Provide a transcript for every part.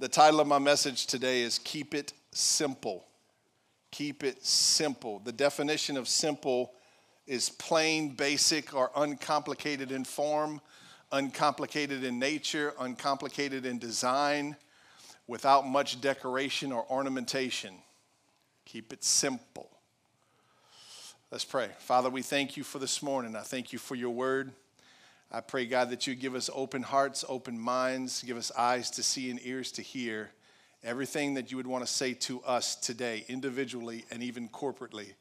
The title of my message today is Keep It Simple. Keep it simple. The definition of simple is plain, basic, or uncomplicated in form, uncomplicated in nature, uncomplicated in design, without much decoration or ornamentation. Keep it simple. Let's pray. Father, we thank you for this morning. I thank you for your word. I pray, God, that you give us open hearts, open minds, give us eyes to see and ears to hear everything that you would want to say to us today, individually and even corporately.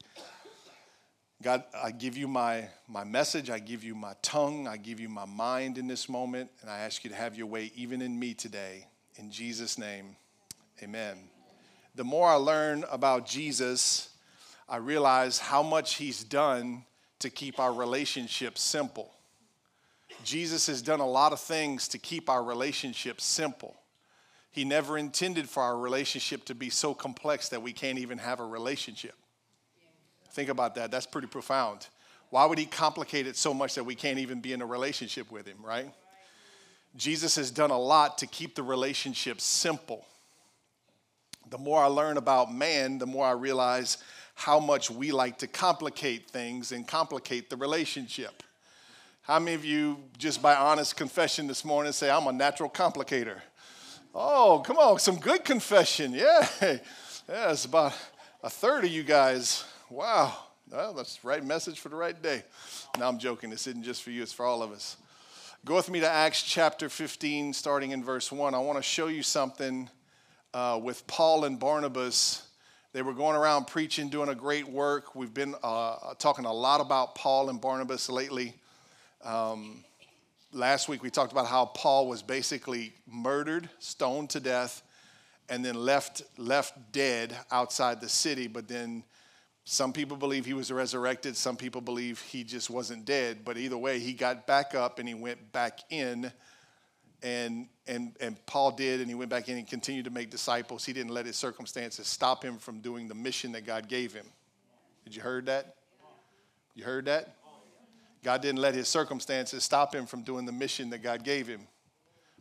God, I give you my, my message, I give you my tongue, I give you my mind in this moment, and I ask you to have your way even in me today. In Jesus' name, amen. The more I learn about Jesus, I realize how much he's done to keep our relationship simple. Jesus has done a lot of things to keep our relationship simple. He never intended for our relationship to be so complex that we can't even have a relationship. Think about that. That's pretty profound. Why would he complicate it so much that we can't even be in a relationship with him, right? Jesus has done a lot to keep the relationship simple. The more I learn about man, the more I realize how much we like to complicate things and complicate the relationship. How many of you, just by honest confession this morning, say, I'm a natural complicator? Oh, come on, some good confession. Yeah. Yeah, it's about a third of you guys. Wow. Well, that's the right message for the right day. Now I'm joking. This isn't just for you, it's for all of us. Go with me to Acts chapter 15, starting in verse 1. I want to show you something uh, with Paul and Barnabas. They were going around preaching, doing a great work. We've been uh, talking a lot about Paul and Barnabas lately. Um, last week we talked about how Paul was basically murdered, stoned to death, and then left left dead outside the city. But then some people believe he was resurrected. Some people believe he just wasn't dead. But either way, he got back up and he went back in. And, and, and Paul did, and he went back in and continued to make disciples. He didn't let his circumstances stop him from doing the mission that God gave him. Did you heard that? You heard that? God didn't let his circumstances stop him from doing the mission that God gave him.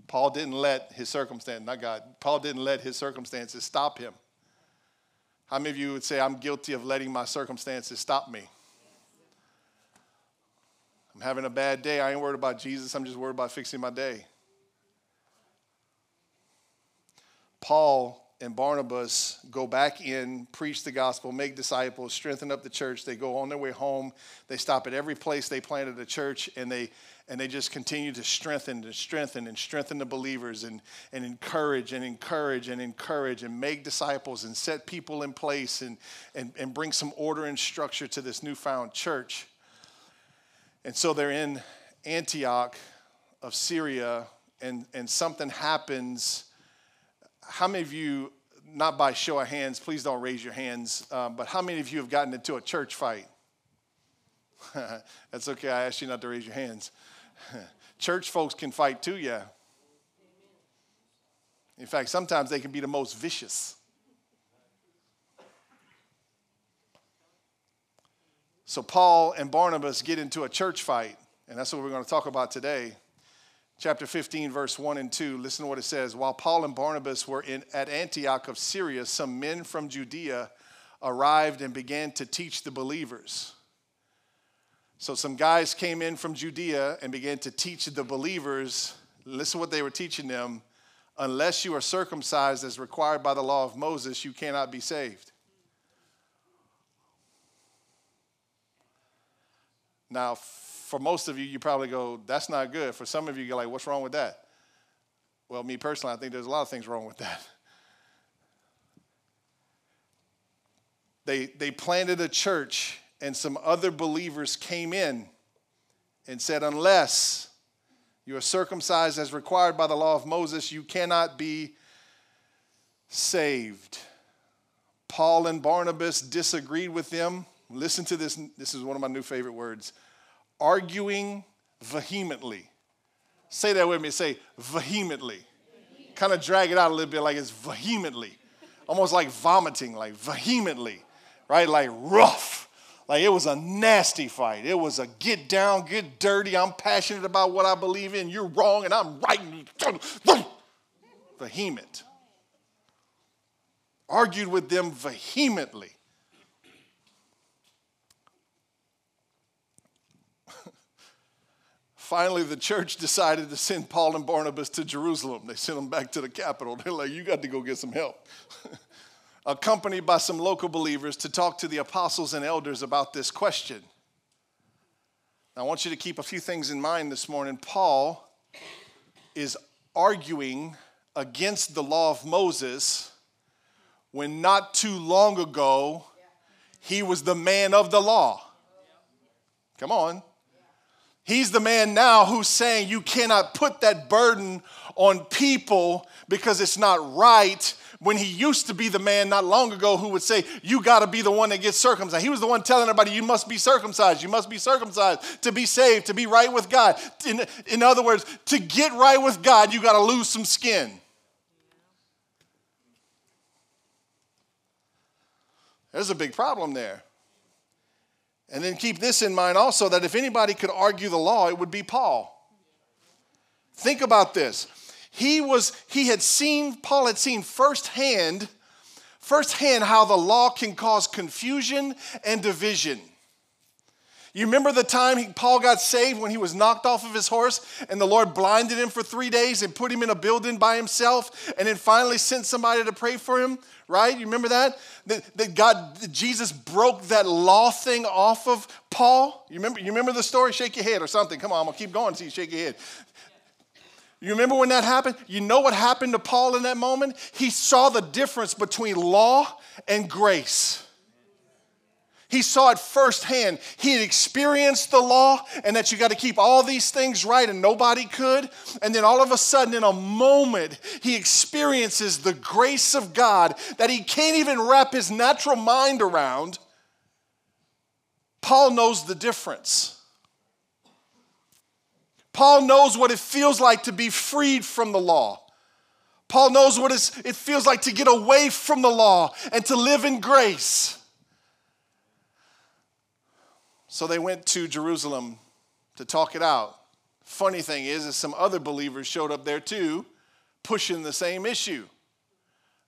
Paul didn't let his circumstance, not God, Paul didn't let his circumstances stop him. How many of you would say, I'm guilty of letting my circumstances stop me? I'm having a bad day. I ain't worried about Jesus. I'm just worried about fixing my day. Paul and Barnabas go back in, preach the gospel, make disciples, strengthen up the church. They go on their way home. They stop at every place they planted a church, and they and they just continue to strengthen and strengthen and strengthen the believers and, and encourage and encourage and encourage and make disciples and set people in place and, and, and bring some order and structure to this newfound church. And so they're in Antioch of Syria, and, and something happens how many of you, not by show of hands, please don't raise your hands, um, but how many of you have gotten into a church fight? That's okay, I asked you not to raise your hands. church folks can fight too, yeah. In fact, sometimes they can be the most vicious. So, Paul and Barnabas get into a church fight, and that's what we're going to talk about today chapter 15, verse 1 and 2. Listen to what it says. While Paul and Barnabas were in, at Antioch of Syria, some men from Judea arrived and began to teach the believers. So, some guys came in from Judea and began to teach the believers. Listen to what they were teaching them. Unless you are circumcised as required by the law of Moses, you cannot be saved. Now, for most of you, you probably go, that's not good. For some of you, you're like, what's wrong with that? Well, me personally, I think there's a lot of things wrong with that. They, they planted a church, and some other believers came in and said, unless you are circumcised as required by the law of Moses, you cannot be saved. Paul and Barnabas disagreed with them. Listen to this. This is one of my new favorite words arguing vehemently. Say that with me. Say vehemently. Kind of drag it out a little bit like it's vehemently. Almost like vomiting, like vehemently, right? Like rough. Like it was a nasty fight. It was a get down, get dirty. I'm passionate about what I believe in. You're wrong and I'm right. Vehement. argued with them vehemently. Finally, the church decided to send Paul and Barnabas to Jerusalem. They sent them back to the capital. They're like, You got to go get some help. Accompanied by some local believers to talk to the apostles and elders about this question. Now, I want you to keep a few things in mind this morning. Paul is arguing against the law of Moses when not too long ago he was the man of the law. Come on. He's the man now who's saying you cannot put that burden on people because it's not right. When he used to be the man not long ago who would say, You got to be the one that gets circumcised. He was the one telling everybody, You must be circumcised. You must be circumcised to be saved, to be right with God. In, in other words, to get right with God, you got to lose some skin. There's a big problem there. And then keep this in mind also that if anybody could argue the law, it would be Paul. Think about this. He was he had seen Paul had seen firsthand firsthand how the law can cause confusion and division. You remember the time he, Paul got saved when he was knocked off of his horse and the Lord blinded him for three days and put him in a building by himself and then finally sent somebody to pray for him? right? You remember that? That, that God, that Jesus broke that law thing off of Paul. You remember, you remember the story? Shake your head or something. Come on, I'm gonna keep going until you shake your head. You remember when that happened? You know what happened to Paul in that moment? He saw the difference between law and grace. He saw it firsthand. He had experienced the law and that you got to keep all these things right and nobody could. And then all of a sudden, in a moment, he experiences the grace of God that he can't even wrap his natural mind around. Paul knows the difference. Paul knows what it feels like to be freed from the law. Paul knows what it feels like to get away from the law and to live in grace. So they went to Jerusalem to talk it out. Funny thing is, is some other believers showed up there too, pushing the same issue.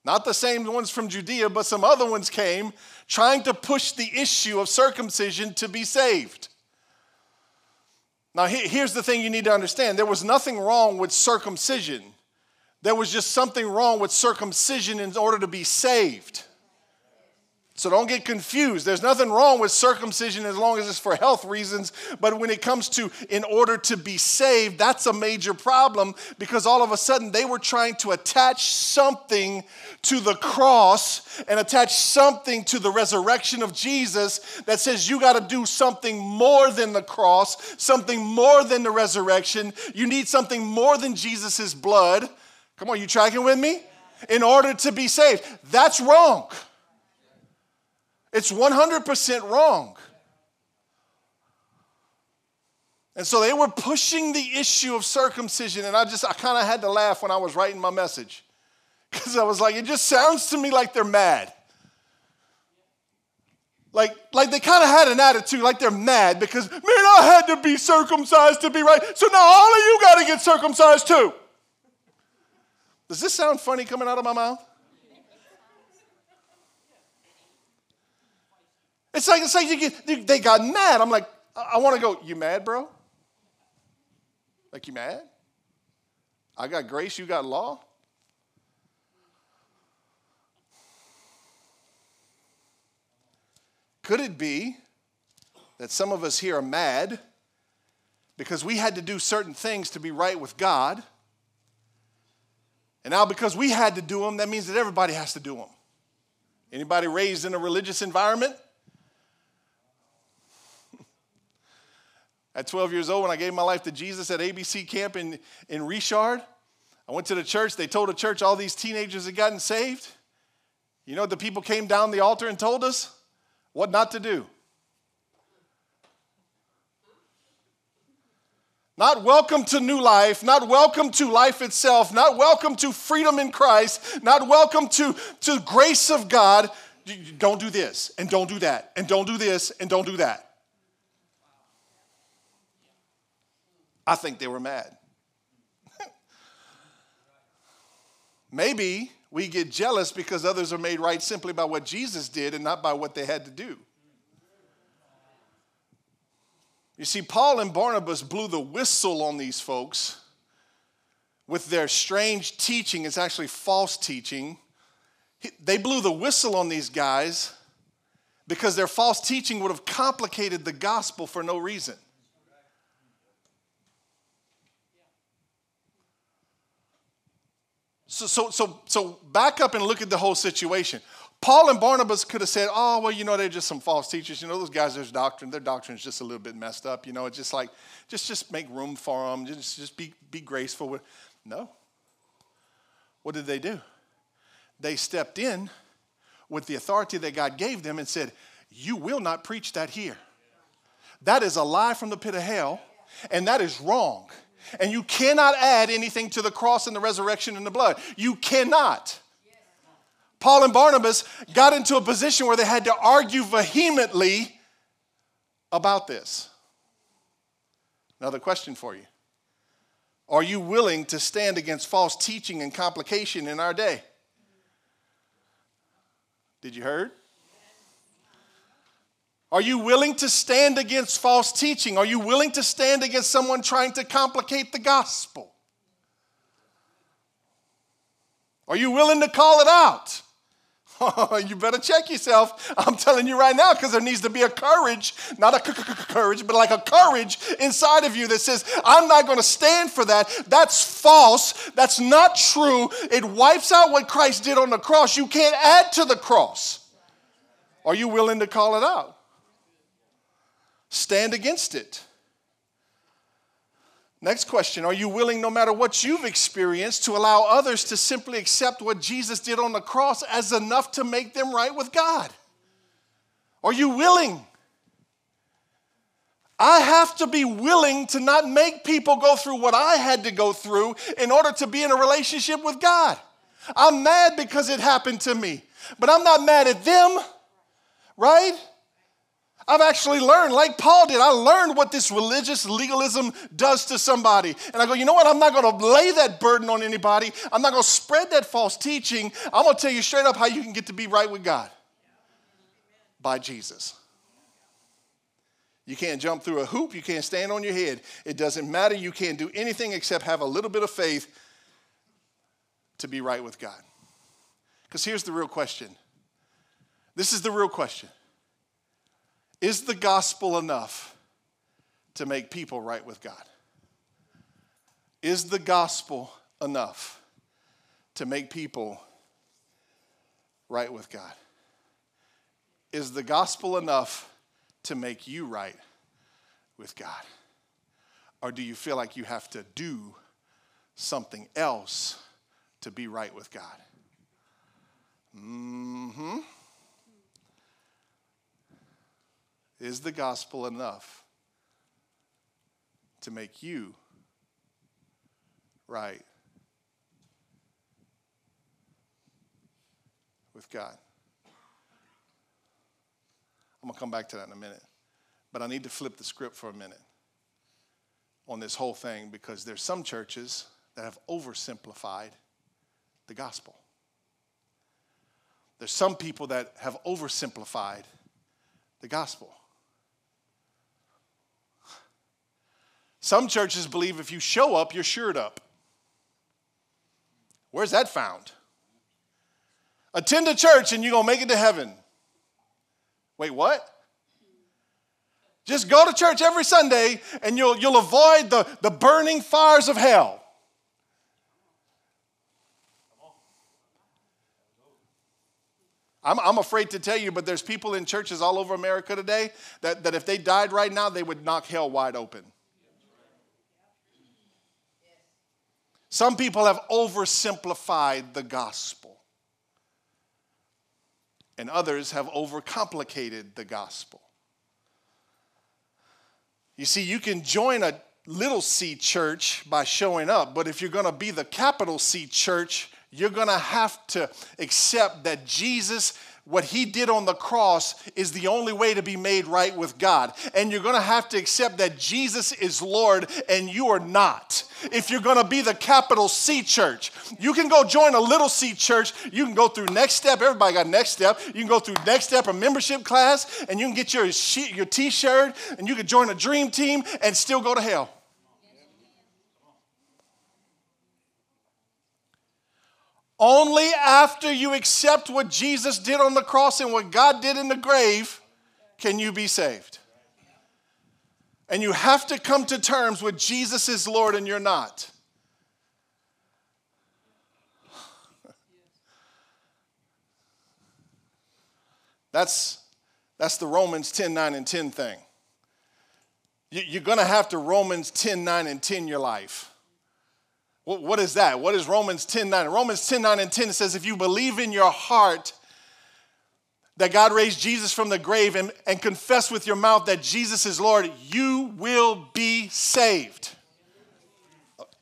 Not the same ones from Judea, but some other ones came trying to push the issue of circumcision to be saved. Now, here's the thing you need to understand there was nothing wrong with circumcision, there was just something wrong with circumcision in order to be saved. So don't get confused. There's nothing wrong with circumcision as long as it's for health reasons. But when it comes to in order to be saved, that's a major problem because all of a sudden they were trying to attach something to the cross and attach something to the resurrection of Jesus that says you got to do something more than the cross, something more than the resurrection. You need something more than Jesus' blood. Come on, you tracking with me? In order to be saved. That's wrong. It's 100% wrong. And so they were pushing the issue of circumcision, and I just, I kind of had to laugh when I was writing my message. Because I was like, it just sounds to me like they're mad. Like, like they kind of had an attitude like they're mad because, man, I had to be circumcised to be right. So now all of you got to get circumcised too. Does this sound funny coming out of my mouth? It's like, it's like you they got mad. I'm like, I, I want to go, you mad, bro? Like, you mad? I got grace, you got law? Could it be that some of us here are mad because we had to do certain things to be right with God? And now because we had to do them, that means that everybody has to do them. Anybody raised in a religious environment? At 12 years old, when I gave my life to Jesus at ABC camp in, in Richard, I went to the church. They told the church all these teenagers had gotten saved. You know the people came down the altar and told us? What not to do. Not welcome to new life, not welcome to life itself, not welcome to freedom in Christ, not welcome to, to grace of God. Don't do this, and don't do that, and don't do this, and don't do that. I think they were mad. Maybe We get jealous because others are made right simply by what Jesus did and not by what they had to do. You see, Paul and Barnabas blew the whistle on these folks with their strange teaching. It's actually false teaching. They blew the whistle on these guys because their false teaching would have complicated the gospel for no reason. So, so, so, so back up and look at the whole situation. Paul and Barnabas could have said, oh, well, you know, they're just some false teachers. You know, those guys, there's doctrine. Their doctrine is just a little bit messed up. You know, it's just like, just, just make room for them. Just, just be, be graceful. No. What did they do? They stepped in with the authority that God gave them and said, you will not preach that here. That is a lie from the pit of hell, and that is wrong. And you cannot add anything to the cross and the resurrection and the blood. You cannot. Paul and Barnabas got into a position where they had to argue vehemently about this. Another question for you Are you willing to stand against false teaching and complication in our day? Did you heard? Are you willing to stand against false teaching? Are you willing to stand against someone trying to complicate the gospel? Are you willing to call it out? You better check yourself. I'm telling you right now because there needs to be a courage, not a courage, but like a courage inside of you that says, I'm not going to stand for that. That's false. That's not true. It wipes out what Christ did on the cross. You can't add to the cross. Are you willing to call it out? Stand against it. Next question Are you willing, no matter what you've experienced, to allow others to simply accept what Jesus did on the cross as enough to make them right with God? Are you willing? I have to be willing to not make people go through what I had to go through in order to be in a relationship with God. I'm mad because it happened to me, but I'm not mad at them, right? I've actually learned, like Paul did, I learned what this religious legalism does to somebody. And I go, you know what? I'm not going to lay that burden on anybody. I'm not going to spread that false teaching. I'm going to tell you straight up how you can get to be right with God by Jesus. You can't jump through a hoop. You can't stand on your head. It doesn't matter. You can't do anything except have a little bit of faith to be right with God. Because here's the real question this is the real question is the gospel enough to make people right with God? Is the gospel enough to make people right with God? Is the gospel enough to make you right with God? Or do you feel like you have to do something else to be right with God? Mm hmm. Is the gospel enough to make you right with God? I'm going to come back to that in a minute. But I need to flip the script for a minute on this whole thing because there's some churches that have oversimplified the gospel. There's some people that have oversimplified the gospel. Some churches believe if you show up, you're shored up. Where's that found? Attend a church and you're going to make it to heaven. Wait, what? Just go to church every Sunday and you'll, you'll avoid the, the burning fires of hell. I'm, I'm afraid to tell you, but there's people in churches all over America today that, that if they died right now, they would knock hell wide open. Some people have oversimplified the gospel, and others have overcomplicated the gospel. You see, you can join a little c church by showing up, but if you're going to be the capital C church, you're going to have to accept that Jesus what he did on the cross is the only way to be made right with God. And you're going to have to accept that Jesus is Lord and you are not. If you're going to be the capital C church, you can go join a little C church. You can go through Next Step. Everybody got Next Step. You can go through Next Step, a membership class, and you can get your, your t shirt, and you can join a dream team and still go to hell. Only after you accept what Jesus did on the cross and what God did in the grave can you be saved. And you have to come to terms with Jesus is Lord and you're not. That's, that's the Romans 10, 9, and 10 thing. You, are going to have to Romans 10, 9, and 10 your life. What is that? What is Romans 10 9? Romans 10 9 and 10 says, If you believe in your heart that God raised Jesus from the grave and, and confess with your mouth that Jesus is Lord, you will be saved.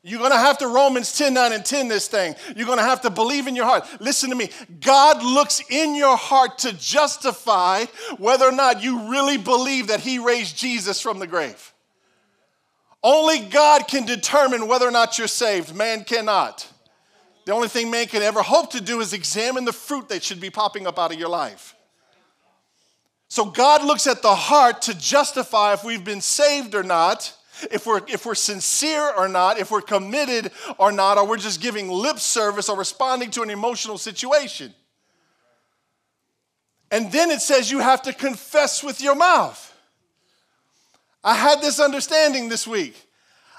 You're gonna have to Romans 10 9 and 10 this thing. You're gonna have to believe in your heart. Listen to me. God looks in your heart to justify whether or not you really believe that He raised Jesus from the grave. Only God can determine whether or not you're saved. Man cannot. The only thing man can ever hope to do is examine the fruit that should be popping up out of your life. So God looks at the heart to justify if we've been saved or not, if we're, if we're sincere or not, if we're committed or not, or we're just giving lip service or responding to an emotional situation. And then it says you have to confess with your mouth. I had this understanding this week.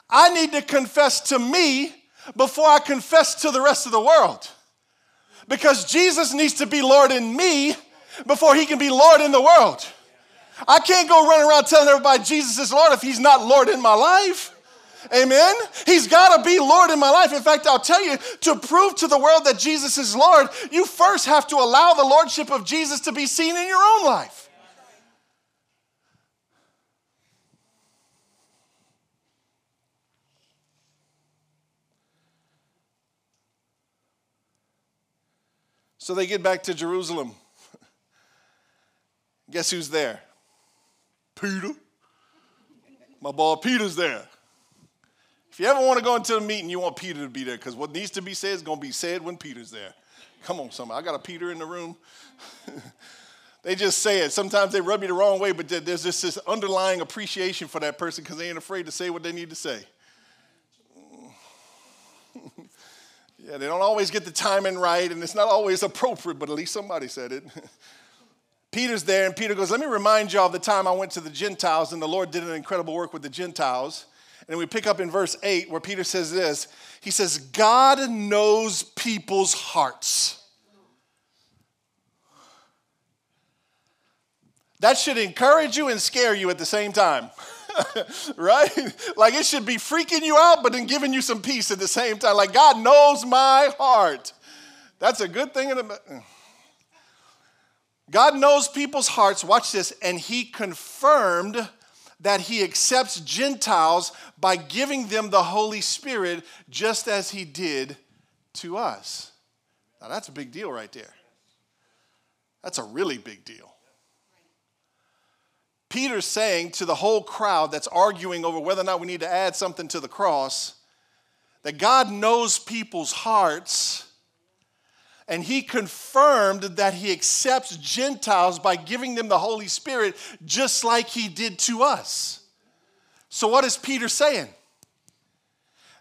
I need to confess to me before I confess to the rest of the world. Because Jesus needs to be Lord in me before he can be Lord in the world. I can't go running around telling everybody Jesus is Lord if he's not Lord in my life. Amen. He's got to be Lord in my life. In fact, I'll tell you to prove to the world that Jesus is Lord, you first have to allow the Lordship of Jesus to be seen in your own life. So they get back to Jerusalem. Guess who's there? Peter. My boy Peter's there. If you ever want to go into a meeting, you want Peter to be there because what needs to be said is going to be said when Peter's there. Come on, somebody. I got a Peter in the room. they just say it. Sometimes they rub you the wrong way, but there's just this underlying appreciation for that person because they ain't afraid to say what they need to say. Yeah, they don't always get the timing right, and it's not always appropriate, but at least somebody said it. Peter's there, and Peter goes, Let me remind y'all of the time I went to the Gentiles, and the Lord did an incredible work with the Gentiles. And we pick up in verse 8 where Peter says this He says, God knows people's hearts. That should encourage you and scare you at the same time. right? Like it should be freaking you out, but then giving you some peace at the same time. Like God knows my heart. That's a good thing. Mm. God knows people's hearts. Watch this. And he confirmed that he accepts Gentiles by giving them the Holy Spirit just as he did to us. Now, that's a big deal right there. That's a really big deal. Peter's saying to the whole crowd that's arguing over whether or not we need to add something to the cross that God knows people's hearts. And he confirmed that he accepts Gentiles by giving them the Holy Spirit just like he did to us. So, what is Peter saying?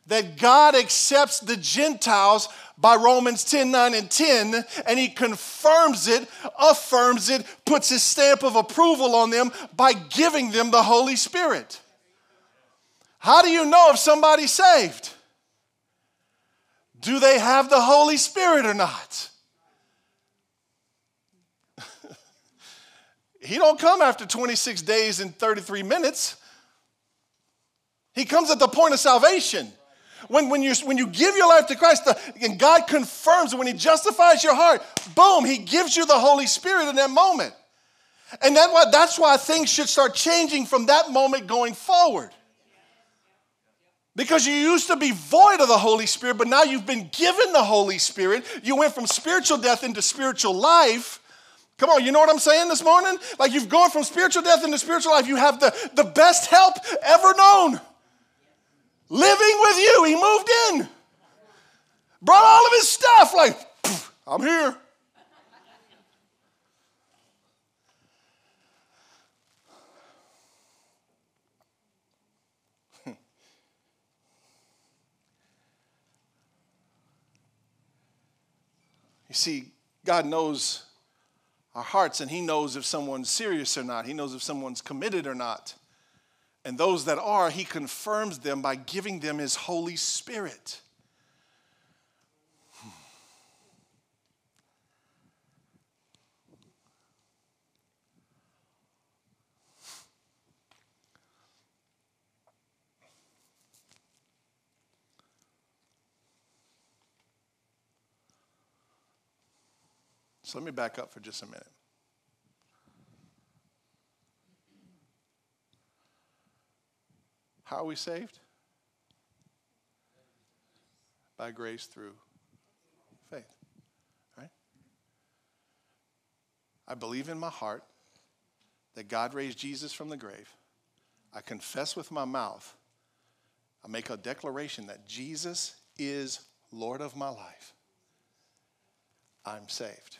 That God accepts the Gentiles by Romans 10 9 and 10, and he confirms it, affirms it, puts his stamp of approval on them by giving them the Holy Spirit. How do you know if somebody's saved? Do they have the Holy Spirit or not? he don't come after 26 days and 33 minutes. He comes at the point of salvation. When, when, you, when you give your life to Christ, the, and God confirms, it, when He justifies your heart, boom, He gives you the Holy Spirit in that moment. And that, that's why things should start changing from that moment going forward. Because you used to be void of the Holy Spirit, but now you've been given the Holy Spirit. You went from spiritual death into spiritual life. Come on, you know what I'm saying this morning? Like you've gone from spiritual death into spiritual life. You have the, the best help ever known. Living with you, he moved in. Brought all of his stuff, like, I'm here. You see, God knows our hearts and He knows if someone's serious or not. He knows if someone's committed or not. And those that are, He confirms them by giving them His Holy Spirit. Hmm. So let me back up for just a minute. How are we saved? By grace through faith. Right? I believe in my heart that God raised Jesus from the grave. I confess with my mouth. I make a declaration that Jesus is Lord of my life. I'm saved.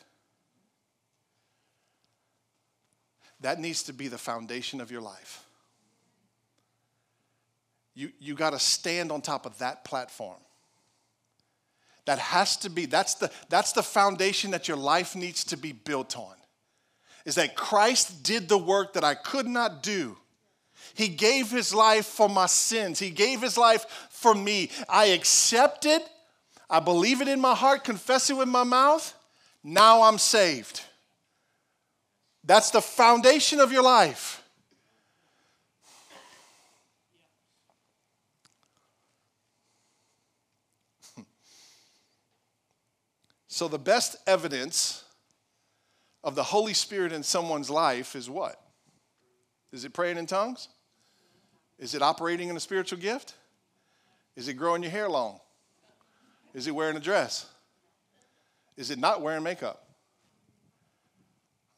That needs to be the foundation of your life. You, you got to stand on top of that platform. That has to be, that's the, that's the foundation that your life needs to be built on. Is that Christ did the work that I could not do. He gave his life for my sins, He gave his life for me. I accept it, I believe it in my heart, confess it with my mouth. Now I'm saved. That's the foundation of your life. So, the best evidence of the Holy Spirit in someone's life is what? Is it praying in tongues? Is it operating in a spiritual gift? Is it growing your hair long? Is it wearing a dress? Is it not wearing makeup?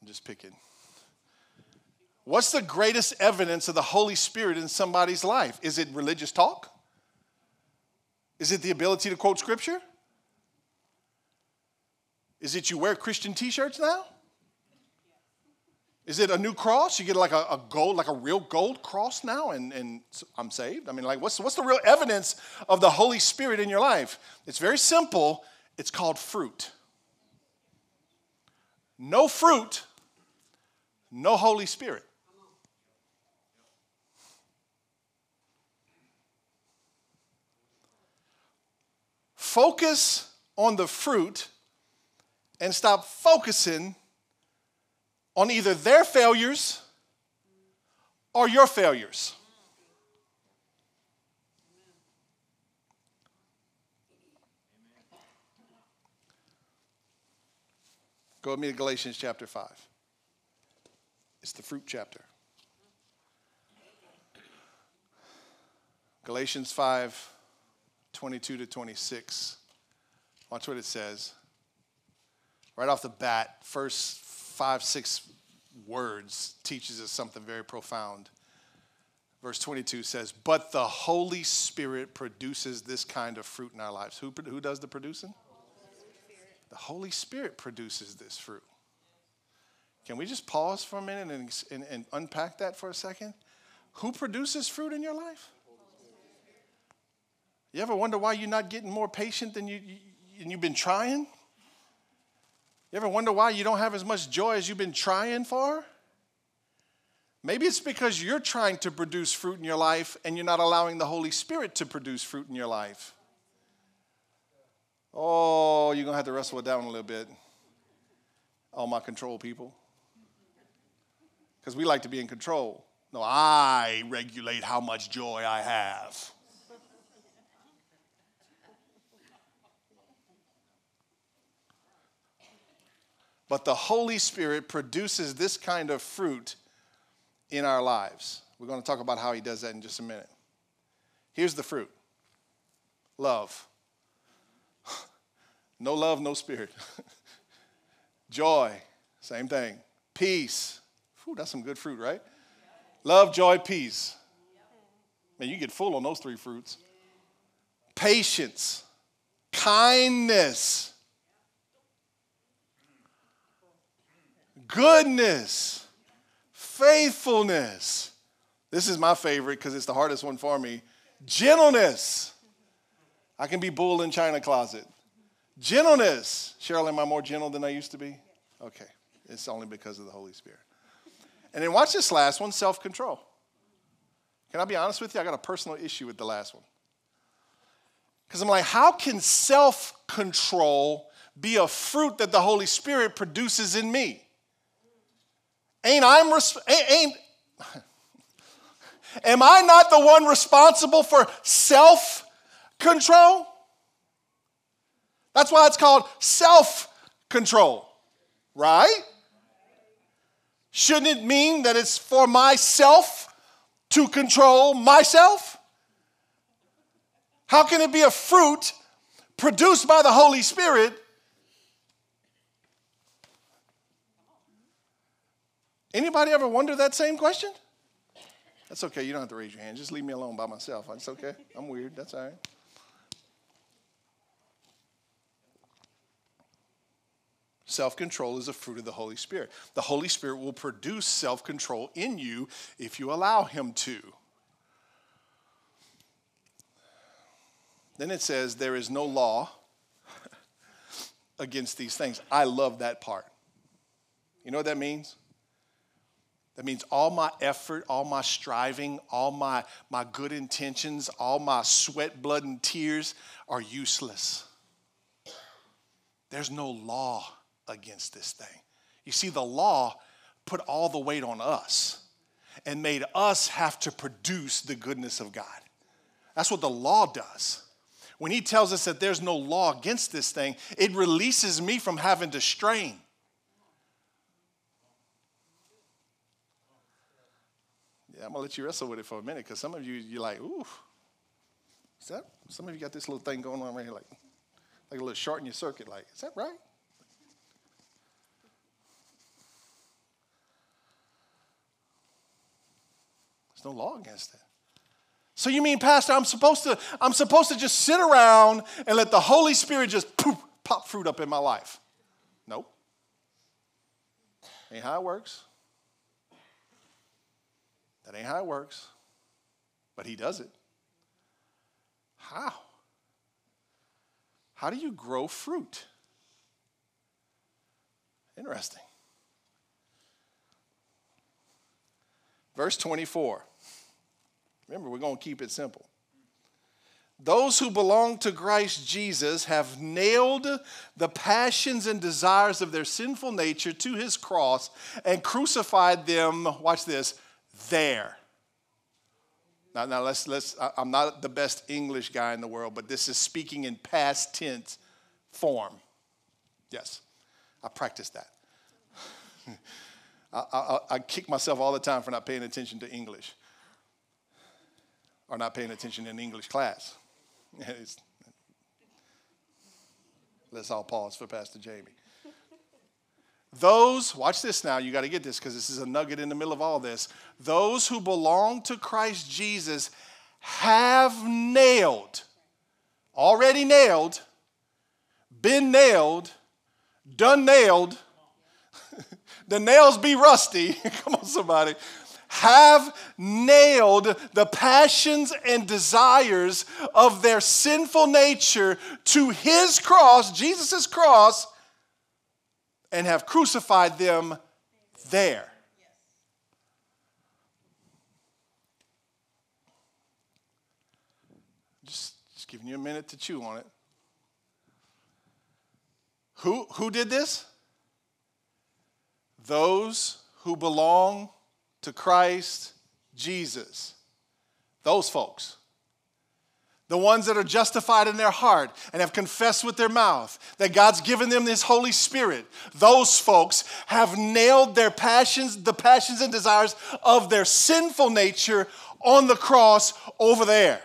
I'm just picking. What's the greatest evidence of the Holy Spirit in somebody's life? Is it religious talk? Is it the ability to quote scripture? Is it you wear Christian t shirts now? Is it a new cross? You get like a, a, gold, like a real gold cross now, and, and I'm saved? I mean, like, what's, what's the real evidence of the Holy Spirit in your life? It's very simple. It's called fruit. No fruit no Holy Spirit. Focus on the fruit and stop focusing on either their failures or your failures. Go with me to Galatians chapter 5. It's the fruit chapter. Galatians 5 22 to 26. Watch what it says. Right off the bat, first five, six words teaches us something very profound. Verse 22 says, But the Holy Spirit produces this kind of fruit in our lives. Who, who does the producing? The Holy Spirit produces this fruit. Can we just pause for a minute and, and, and unpack that for a second? Who produces fruit in your life? You ever wonder why you're not getting more patient than you, you, you've been trying? You ever wonder why you don't have as much joy as you've been trying for? Maybe it's because you're trying to produce fruit in your life and you're not allowing the Holy Spirit to produce fruit in your life. Oh, you're going to have to wrestle it down a little bit. All my control people because we like to be in control. No, I regulate how much joy I have. But the Holy Spirit produces this kind of fruit in our lives. We're going to talk about how He does that in just a minute. Here's the fruit Love. No love, no spirit. joy, same thing. Peace. Ooh, that's some good fruit, right? Love, joy, peace. Man, you get full on those three fruits. Patience, kindness, goodness, faithfulness. This is my favorite because it's the hardest one for me. Gentleness. I can be bull in china closet. Gentleness. Cheryl, am I more gentle than I used to be? Okay. It's only because of the Holy Spirit. And then watch this last one self control. Can I be honest with you? I got a personal issue with the last one. Because I'm like, how can self control be a fruit that the Holy Spirit produces in me? Ain't I'm res- ain't, am I not the one responsible for self control? That's why it's called self control, right? Shouldn't it mean that it's for myself to control myself? How can it be a fruit produced by the Holy Spirit? Anybody ever wonder that same question? That's okay. You don't have to raise your hand. Just leave me alone by myself. It's okay. I'm weird. That's all right. Self control is a fruit of the Holy Spirit. The Holy Spirit will produce self control in you if you allow Him to. Then it says, There is no law against these things. I love that part. You know what that means? That means all my effort, all my striving, all my, my good intentions, all my sweat, blood, and tears are useless. There's no law against this thing. You see, the law put all the weight on us and made us have to produce the goodness of God. That's what the law does. When he tells us that there's no law against this thing, it releases me from having to strain. Yeah, I'm gonna let you wrestle with it for a minute because some of you, you're like, ooh, is that? Some of you got this little thing going on right here, like, like a little short in your circuit. Like, is that right? There's no law against it. So you mean, Pastor, I'm supposed to, I'm supposed to just sit around and let the Holy Spirit just poof, pop fruit up in my life? Nope. Ain't how it works. That ain't how it works. But he does it. How? How do you grow fruit? Interesting. Verse 24. Remember, we're going to keep it simple. Those who belong to Christ Jesus have nailed the passions and desires of their sinful nature to his cross and crucified them, watch this, there. Now, now let's, let's, I'm not the best English guy in the world, but this is speaking in past tense form. Yes, I practiced that. I, I, I kick myself all the time for not paying attention to English or not paying attention in English class. let's all pause for Pastor Jamie. Those, watch this now, you got to get this because this is a nugget in the middle of all this. Those who belong to Christ Jesus have nailed, already nailed, been nailed, done nailed. the nails be rusty. Come on, somebody have nailed the passions and desires of their sinful nature to his cross, Jesus' cross, and have crucified them there. Just, just giving you a minute to chew on it. Who, who did this? Those who belong to Christ Jesus. Those folks the ones that are justified in their heart and have confessed with their mouth that God's given them this Holy Spirit, those folks have nailed their passions, the passions and desires of their sinful nature on the cross over there.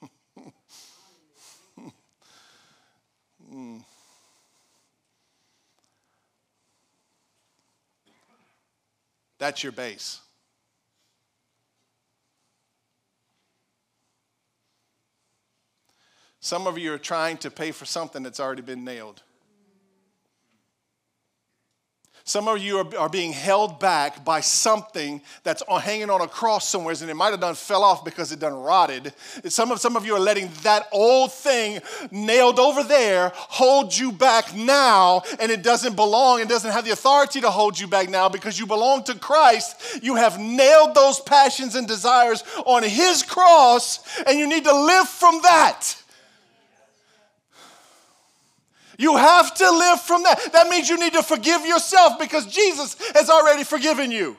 That's your base. Some of you are trying to pay for something that's already been nailed. Some of you are, are being held back by something that's on, hanging on a cross somewhere, and it might have done fell off because it done rotted. Some of, some of you are letting that old thing nailed over there hold you back now, and it doesn't belong. It doesn't have the authority to hold you back now because you belong to Christ. You have nailed those passions and desires on His cross, and you need to live from that. You have to live from that. That means you need to forgive yourself because Jesus has already forgiven you.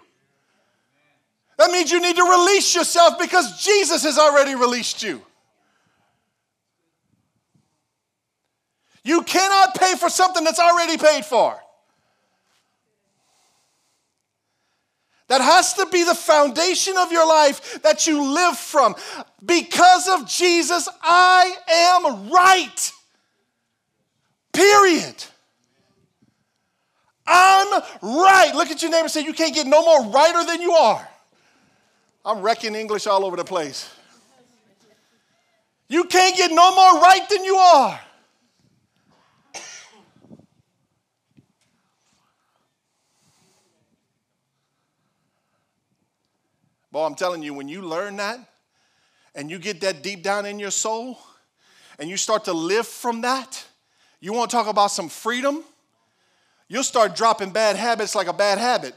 That means you need to release yourself because Jesus has already released you. You cannot pay for something that's already paid for. That has to be the foundation of your life that you live from. Because of Jesus, I am right. Period. I'm right. Look at your neighbor and say, You can't get no more righter than you are. I'm wrecking English all over the place. You can't get no more right than you are. Boy, I'm telling you, when you learn that and you get that deep down in your soul and you start to live from that, you want to talk about some freedom? You'll start dropping bad habits like a bad habit,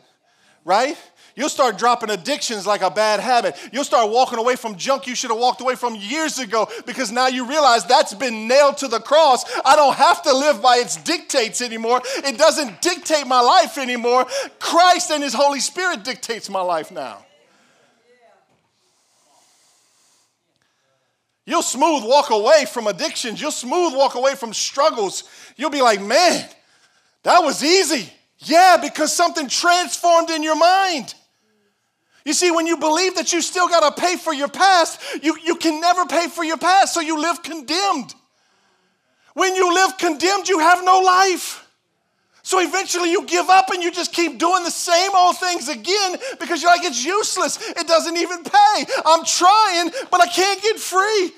right? You'll start dropping addictions like a bad habit. You'll start walking away from junk you should have walked away from years ago because now you realize that's been nailed to the cross. I don't have to live by its dictates anymore. It doesn't dictate my life anymore. Christ and His Holy Spirit dictates my life now. You'll smooth walk away from addictions. You'll smooth walk away from struggles. You'll be like, man, that was easy. Yeah, because something transformed in your mind. You see, when you believe that you still got to pay for your past, you, you can never pay for your past, so you live condemned. When you live condemned, you have no life. So eventually you give up and you just keep doing the same old things again because you're like, it's useless. It doesn't even pay. I'm trying, but I can't get free.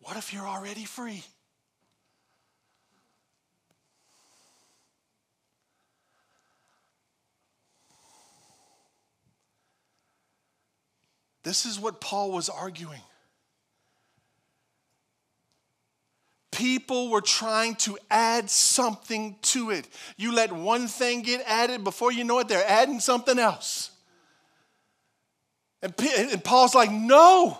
What if you're already free? This is what Paul was arguing. People were trying to add something to it. You let one thing get added, before you know it, they're adding something else. And, and Paul's like, no.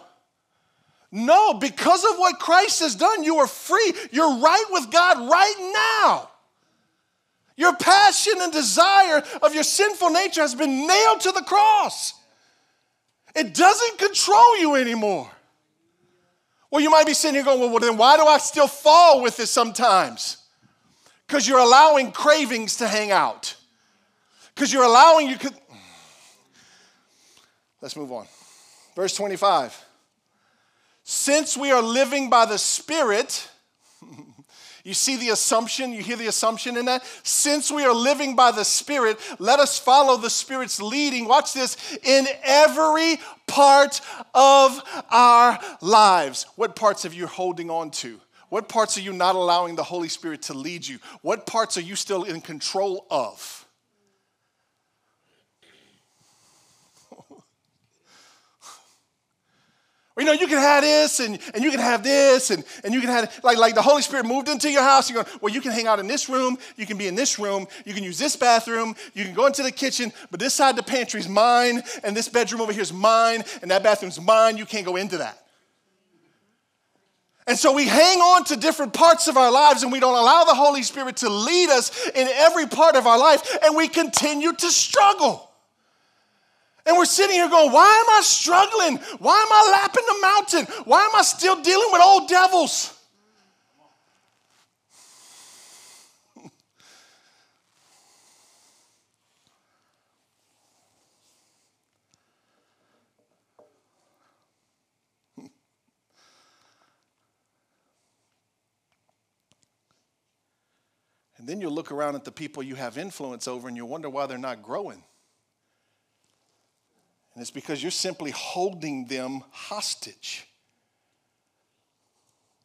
No, because of what Christ has done, you are free. You're right with God right now. Your passion and desire of your sinful nature has been nailed to the cross. It doesn't control you anymore. Well, you might be sitting here going, well, then why do I still fall with this sometimes? Because you're allowing cravings to hang out. Because you're allowing you could. Let's move on. Verse 25. Since we are living by the Spirit, you see the assumption, you hear the assumption in that? Since we are living by the Spirit, let us follow the Spirit's leading. Watch this in every part of our lives. What parts are you holding on to? What parts are you not allowing the Holy Spirit to lead you? What parts are you still in control of? You know, you can have this and, and you can have this and, and you can have, like, like the Holy Spirit moved into your house. You're going, well, you can hang out in this room, you can be in this room, you can use this bathroom, you can go into the kitchen, but this side of the pantry is mine, and this bedroom over here is mine, and that bathroom's mine. You can't go into that. And so we hang on to different parts of our lives and we don't allow the Holy Spirit to lead us in every part of our life, and we continue to struggle. And we're sitting here going, why am I struggling? Why am I lapping the mountain? Why am I still dealing with old devils? And then you'll look around at the people you have influence over and you wonder why they're not growing. And it's because you're simply holding them hostage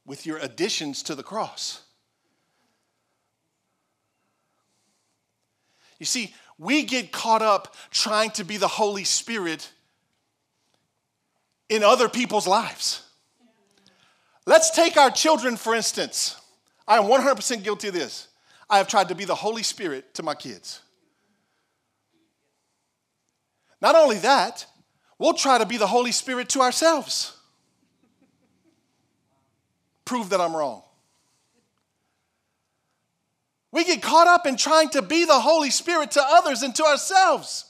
with your additions to the cross. You see, we get caught up trying to be the Holy Spirit in other people's lives. Let's take our children, for instance. I am 100% guilty of this. I have tried to be the Holy Spirit to my kids. Not only that, we'll try to be the Holy Spirit to ourselves. Prove that I'm wrong. We get caught up in trying to be the Holy Spirit to others and to ourselves.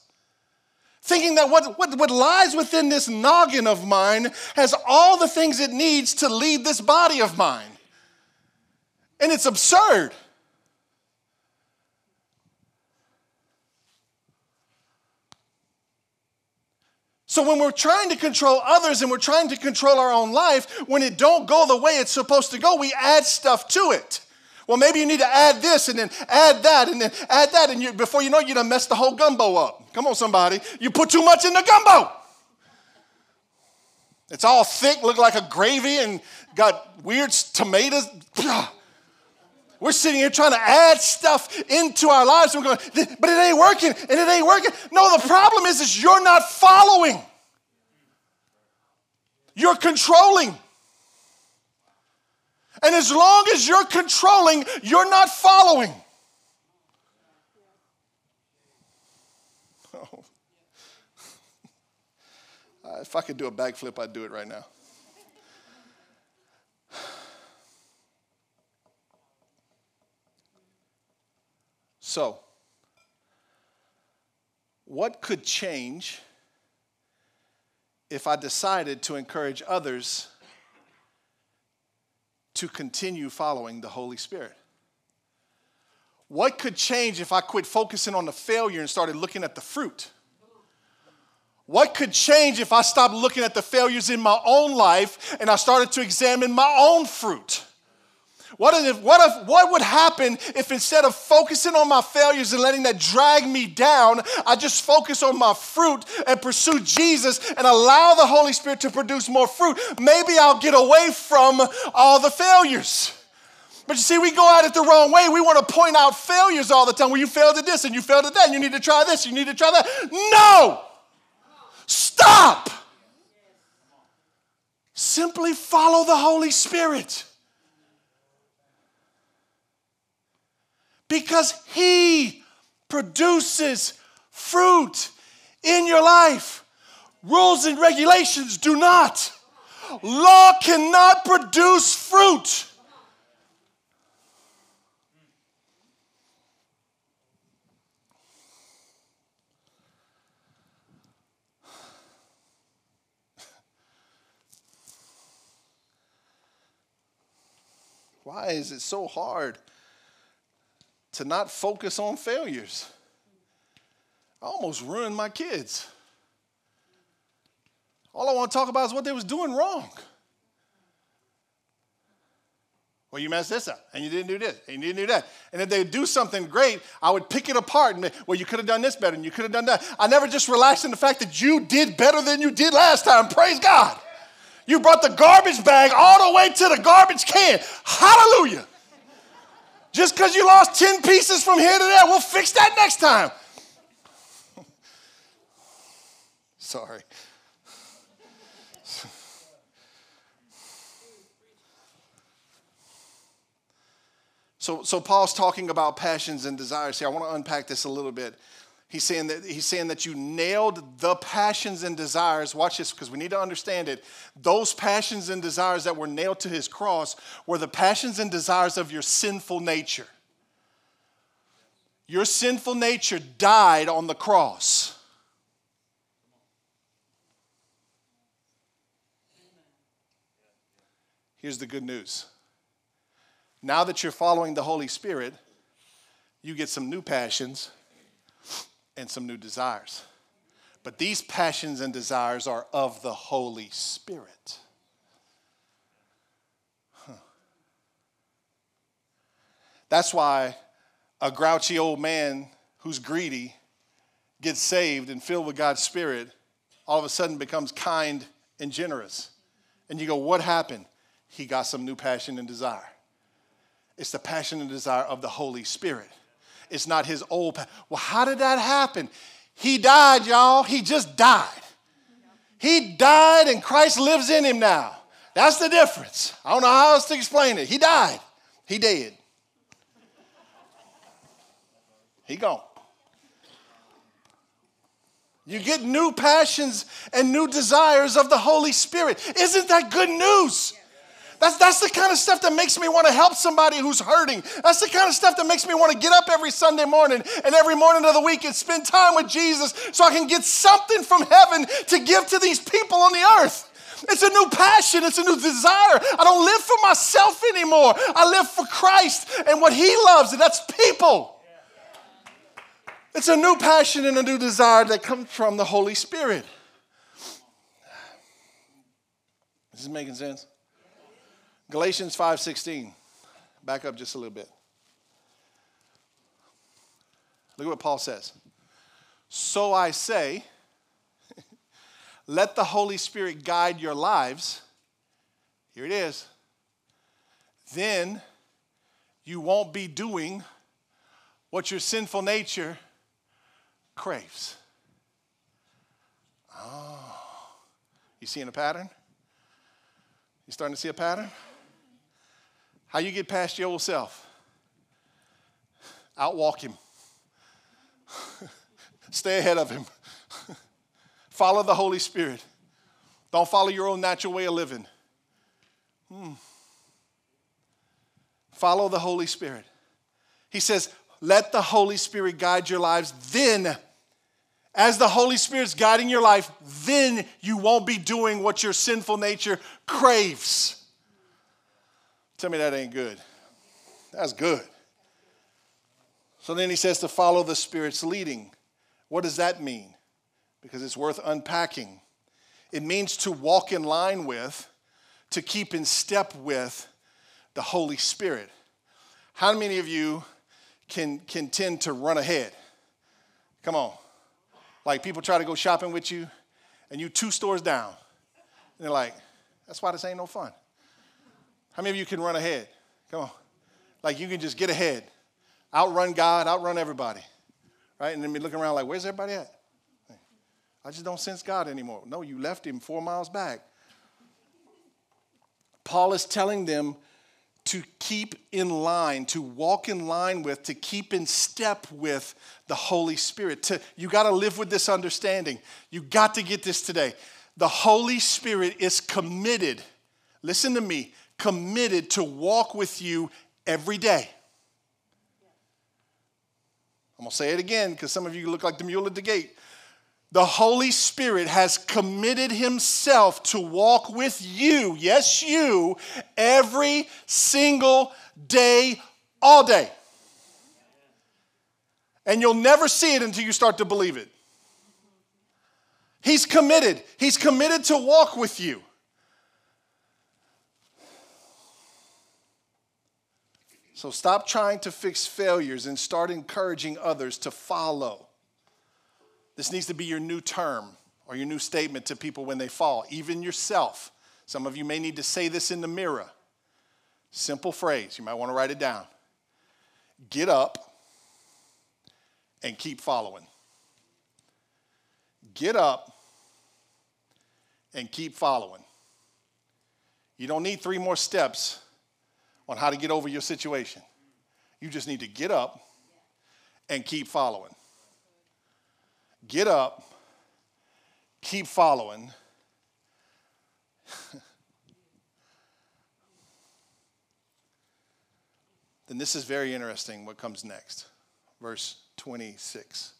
Thinking that what, what, what lies within this noggin of mine has all the things it needs to lead this body of mine. And it's absurd. So when we're trying to control others and we're trying to control our own life, when it don't go the way it's supposed to go, we add stuff to it. Well, maybe you need to add this and then add that and then add that, and you, before you know it, you done messed the whole gumbo up. Come on, somebody. You put too much in the gumbo. It's all thick, look like a gravy, and got weird tomatoes. We're sitting here trying to add stuff into our lives, and we're going, but it ain't working, and it ain't working. No, the problem is, is you're not following. You're controlling. And as long as you're controlling, you're not following. Oh. Uh, if I could do a backflip, I'd do it right now. So, what could change if I decided to encourage others to continue following the Holy Spirit? What could change if I quit focusing on the failure and started looking at the fruit? What could change if I stopped looking at the failures in my own life and I started to examine my own fruit? What if, what if what would happen if instead of focusing on my failures and letting that drag me down, I just focus on my fruit and pursue Jesus and allow the Holy Spirit to produce more fruit? Maybe I'll get away from all the failures. But you see, we go at it the wrong way. We want to point out failures all the time. Well, you failed at this and you failed at that, and you need to try this, you need to try that. No! Stop! Simply follow the Holy Spirit. Because He produces fruit in your life. Rules and regulations do not. Law cannot produce fruit. Why is it so hard to not focus on failures. I almost ruined my kids. All I want to talk about is what they was doing wrong. Well, you messed this up, and you didn't do this, and you didn't do that. And if they do something great, I would pick it apart and, well, you could have done this better, and you could have done that. I never just relaxed in the fact that you did better than you did last time. Praise God. You brought the garbage bag all the way to the garbage can. Hallelujah. Just because you lost 10 pieces from here to there, we'll fix that next time. Sorry. So, so Paul's talking about passions and desires here. I want to unpack this a little bit. He's saying that he's saying that you nailed the passions and desires. Watch this because we need to understand it. Those passions and desires that were nailed to his cross were the passions and desires of your sinful nature. Your sinful nature died on the cross. Here's the good news. Now that you're following the Holy Spirit, you get some new passions and some new desires. But these passions and desires are of the Holy Spirit. Huh. That's why a grouchy old man who's greedy gets saved and filled with God's Spirit, all of a sudden becomes kind and generous. And you go, What happened? He got some new passion and desire. It's the passion and desire of the Holy Spirit. It's not his old. Pa- well, how did that happen? He died, y'all. He just died. He died and Christ lives in him now. That's the difference. I don't know how else to explain it. He died. He dead. He gone. You get new passions and new desires of the Holy Spirit. Isn't that good news? That's, that's the kind of stuff that makes me want to help somebody who's hurting. That's the kind of stuff that makes me want to get up every Sunday morning and every morning of the week and spend time with Jesus so I can get something from heaven to give to these people on the earth. It's a new passion, it's a new desire. I don't live for myself anymore. I live for Christ and what He loves, and that's people. It's a new passion and a new desire that comes from the Holy Spirit. Is this making sense? Galatians 5:16. Back up just a little bit. Look at what Paul says. So I say, let the Holy Spirit guide your lives. Here it is. Then you won't be doing what your sinful nature craves. Oh. You seeing a pattern? You starting to see a pattern? How you get past your old self? Outwalk him. Stay ahead of him. follow the Holy Spirit. Don't follow your own natural way of living. Hmm. Follow the Holy Spirit. He says, let the Holy Spirit guide your lives. Then, as the Holy Spirit's guiding your life, then you won't be doing what your sinful nature craves. Tell me that ain't good. That's good. So then he says to follow the Spirit's leading. What does that mean? Because it's worth unpacking. It means to walk in line with, to keep in step with the Holy Spirit. How many of you can, can tend to run ahead? Come on. Like people try to go shopping with you, and you two stores down. And they're like, that's why this ain't no fun. How many of you can run ahead? Come on. Like you can just get ahead, outrun God, outrun everybody, right? And then be looking around like, where's everybody at? I just don't sense God anymore. No, you left him four miles back. Paul is telling them to keep in line, to walk in line with, to keep in step with the Holy Spirit. To, you got to live with this understanding. You got to get this today. The Holy Spirit is committed, listen to me, committed to walk with you every day. I'm going to say it again because some of you look like the mule at the gate. The Holy Spirit has committed Himself to walk with you, yes, you, every single day, all day. And you'll never see it until you start to believe it. He's committed. He's committed to walk with you. So stop trying to fix failures and start encouraging others to follow. This needs to be your new term or your new statement to people when they fall, even yourself. Some of you may need to say this in the mirror. Simple phrase, you might want to write it down. Get up and keep following. Get up and keep following. You don't need three more steps on how to get over your situation. You just need to get up and keep following. Get up, keep following. then this is very interesting what comes next. Verse 26.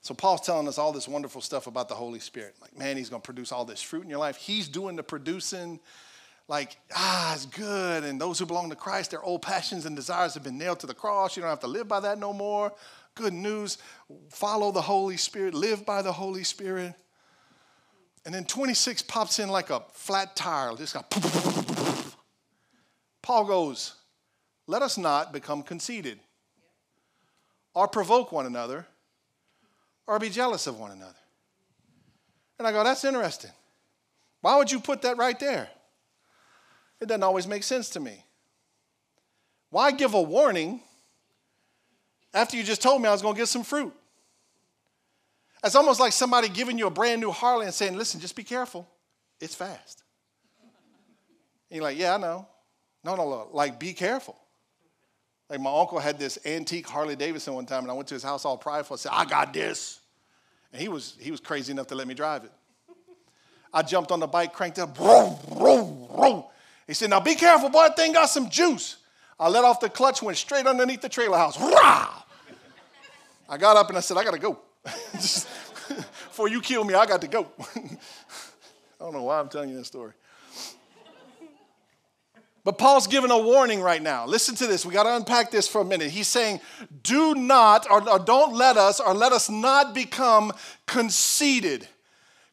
So Paul's telling us all this wonderful stuff about the Holy Spirit. Like, man, he's going to produce all this fruit in your life. He's doing the producing like, ah, it's good. And those who belong to Christ, their old passions and desires have been nailed to the cross. You don't have to live by that no more. Good news. Follow the Holy Spirit, live by the Holy Spirit. And then 26 pops in like a flat tire. Just got Paul goes, let us not become conceited or provoke one another or be jealous of one another. And I go, that's interesting. Why would you put that right there? It doesn't always make sense to me. Why give a warning after you just told me I was going to get some fruit? It's almost like somebody giving you a brand new Harley and saying, listen, just be careful. It's fast. And you're like, yeah, I know. No, no, no. Like, be careful. Like, my uncle had this antique Harley Davidson one time, and I went to his house all prideful and said, I got this. And he was, he was crazy enough to let me drive it. I jumped on the bike, cranked up, vroom, vroom, vroom. He said, Now be careful, boy, that thing got some juice. I let off the clutch, went straight underneath the trailer house. Rah! I got up and I said, I gotta go. Before you kill me, I got to go. I don't know why I'm telling you this story. But Paul's giving a warning right now. Listen to this. We got to unpack this for a minute. He's saying, Do not, or, or, don't let us, or let us not become conceited.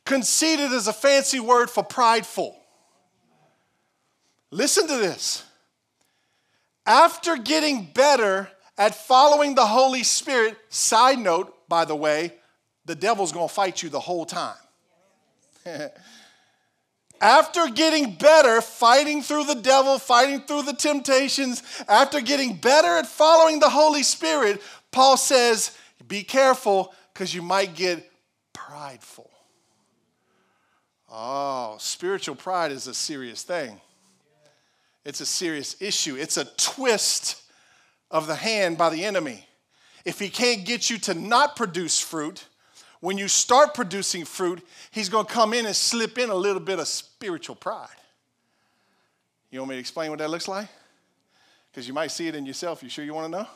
Conceited is a fancy word for prideful. Listen to this. After getting better at following the Holy Spirit, side note, by the way, the devil's gonna fight you the whole time. after getting better, fighting through the devil, fighting through the temptations, after getting better at following the Holy Spirit, Paul says, be careful because you might get prideful. Oh, spiritual pride is a serious thing. It's a serious issue. It's a twist of the hand by the enemy. If he can't get you to not produce fruit, when you start producing fruit, he's going to come in and slip in a little bit of spiritual pride. You want me to explain what that looks like? Because you might see it in yourself. You sure you want to know?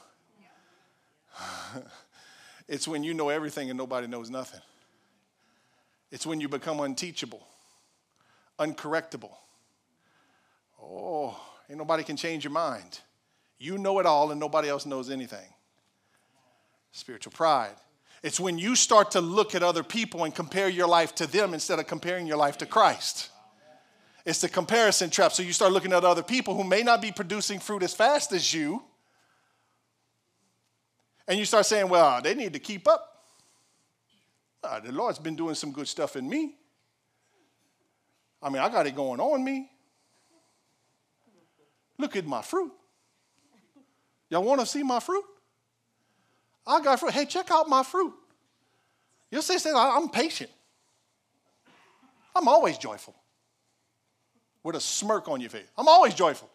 it's when you know everything and nobody knows nothing. It's when you become unteachable, uncorrectable. Oh, ain't nobody can change your mind. You know it all and nobody else knows anything. Spiritual pride. It's when you start to look at other people and compare your life to them instead of comparing your life to Christ. It's the comparison trap. So you start looking at other people who may not be producing fruit as fast as you, and you start saying, well, they need to keep up. Uh, the Lord's been doing some good stuff in me. I mean, I got it going on me. Look at my fruit. Y'all want to see my fruit? I got fruit. Hey, check out my fruit. You'll see, say, I'm patient. I'm always joyful. With a smirk on your face. I'm always joyful.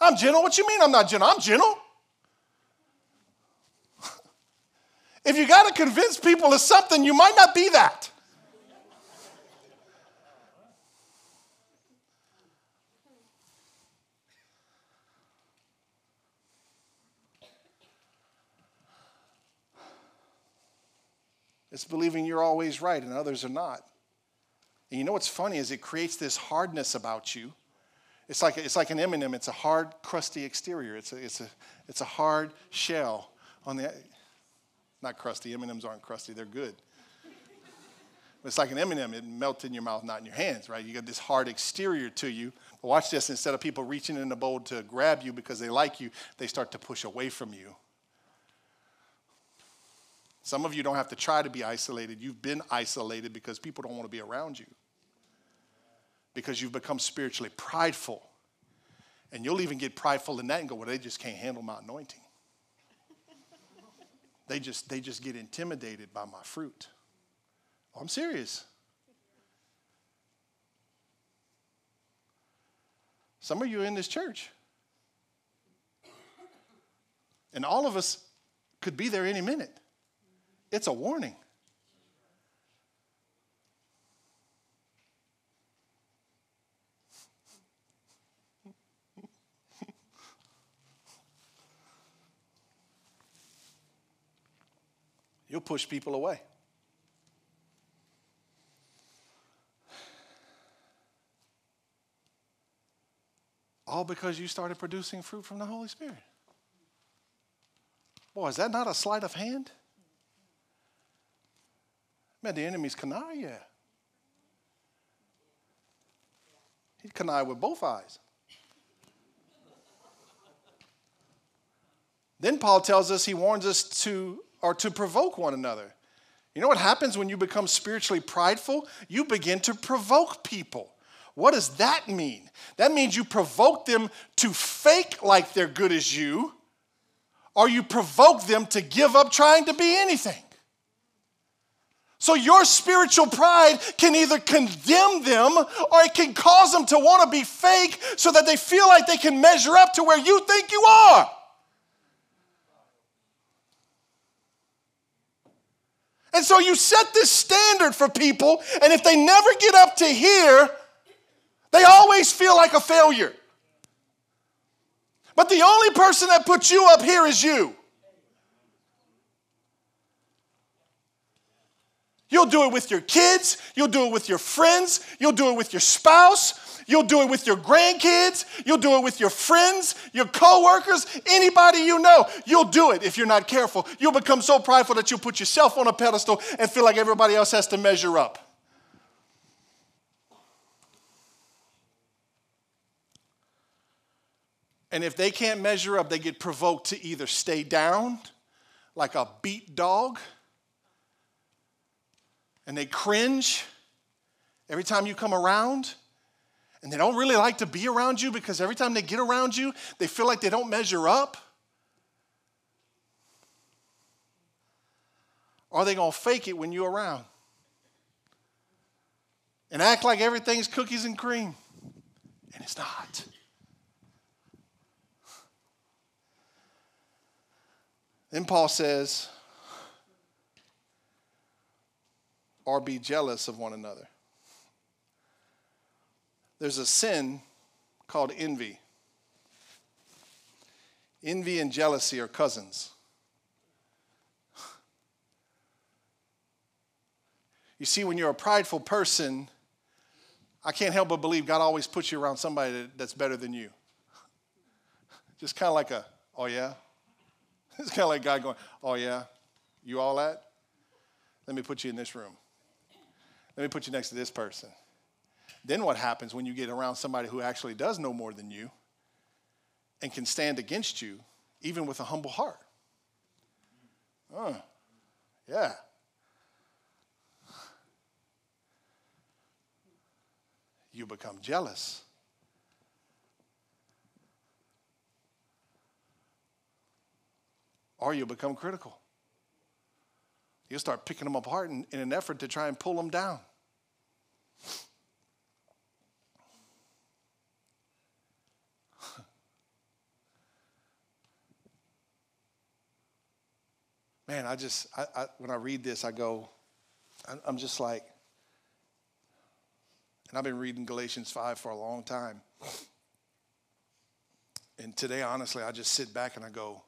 I'm gentle. What you mean I'm not gentle? I'm gentle. If you got to convince people of something, you might not be that. Believing you're always right and others are not. And you know what's funny is it creates this hardness about you. It's like, it's like an M&M. It's a hard, crusty exterior. It's a, it's a, it's a hard shell on the not crusty. M&Ms aren't crusty. They're good. It's like an M&M. It melts in your mouth, not in your hands, right? You got this hard exterior to you. But watch this. Instead of people reaching in the bowl to grab you because they like you, they start to push away from you. Some of you don't have to try to be isolated. You've been isolated because people don't want to be around you. Because you've become spiritually prideful. And you'll even get prideful in that and go, well, they just can't handle my anointing. They just, they just get intimidated by my fruit. Oh, I'm serious. Some of you are in this church. And all of us could be there any minute. It's a warning. You'll push people away. All because you started producing fruit from the Holy Spirit. Boy, is that not a sleight of hand? Man, the enemy's canary. He connived with both eyes. Then Paul tells us he warns us to or to provoke one another. You know what happens when you become spiritually prideful? You begin to provoke people. What does that mean? That means you provoke them to fake like they're good as you, or you provoke them to give up trying to be anything. So your spiritual pride can either condemn them or it can cause them to want to be fake so that they feel like they can measure up to where you think you are. And so you set this standard for people, and if they never get up to here, they always feel like a failure. But the only person that puts you up here is you. You'll do it with your kids, you'll do it with your friends, you'll do it with your spouse, You'll do it with your grandkids. You'll do it with your friends, your coworkers, anybody you know. You'll do it if you're not careful. You'll become so prideful that you'll put yourself on a pedestal and feel like everybody else has to measure up. And if they can't measure up, they get provoked to either stay down like a beat dog and they cringe every time you come around and they don't really like to be around you because every time they get around you, they feel like they don't measure up? Or are they going to fake it when you're around? And act like everything's cookies and cream. And it's not. Then Paul says, or be jealous of one another there's a sin called envy. Envy and jealousy are cousins. You see, when you're a prideful person, I can't help but believe God always puts you around somebody that's better than you. Just kind of like a, oh yeah? It's kind of like God going, oh yeah? You all that? Let me put you in this room. Let me put you next to this person. Then what happens when you get around somebody who actually does know more than you and can stand against you, even with a humble heart? Uh, yeah. You become jealous. Or you'll become critical. You'll start picking them apart in, in an effort to try and pull them down. man, I just, I, I, when I read this, I go, I'm just like, and I've been reading Galatians 5 for a long time. And today, honestly, I just sit back and I go,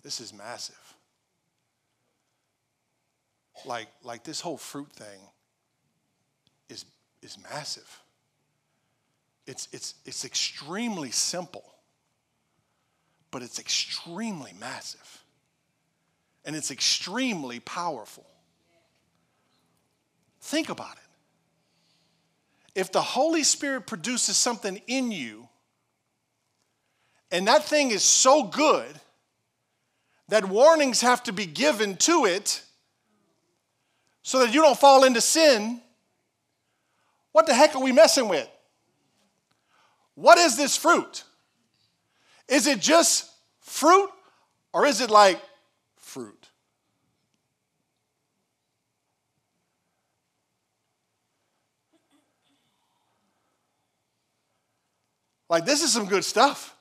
this is massive. Like, like this whole fruit thing is, is massive. It's, it's, it's extremely simple but it's extremely massive and it's extremely powerful. Think about it. If the Holy Spirit produces something in you, and that thing is so good that warnings have to be given to it so that you don't fall into sin, what the heck are we messing with? What is this fruit? Is it just fruit or is it like fruit? Like, this is some good stuff.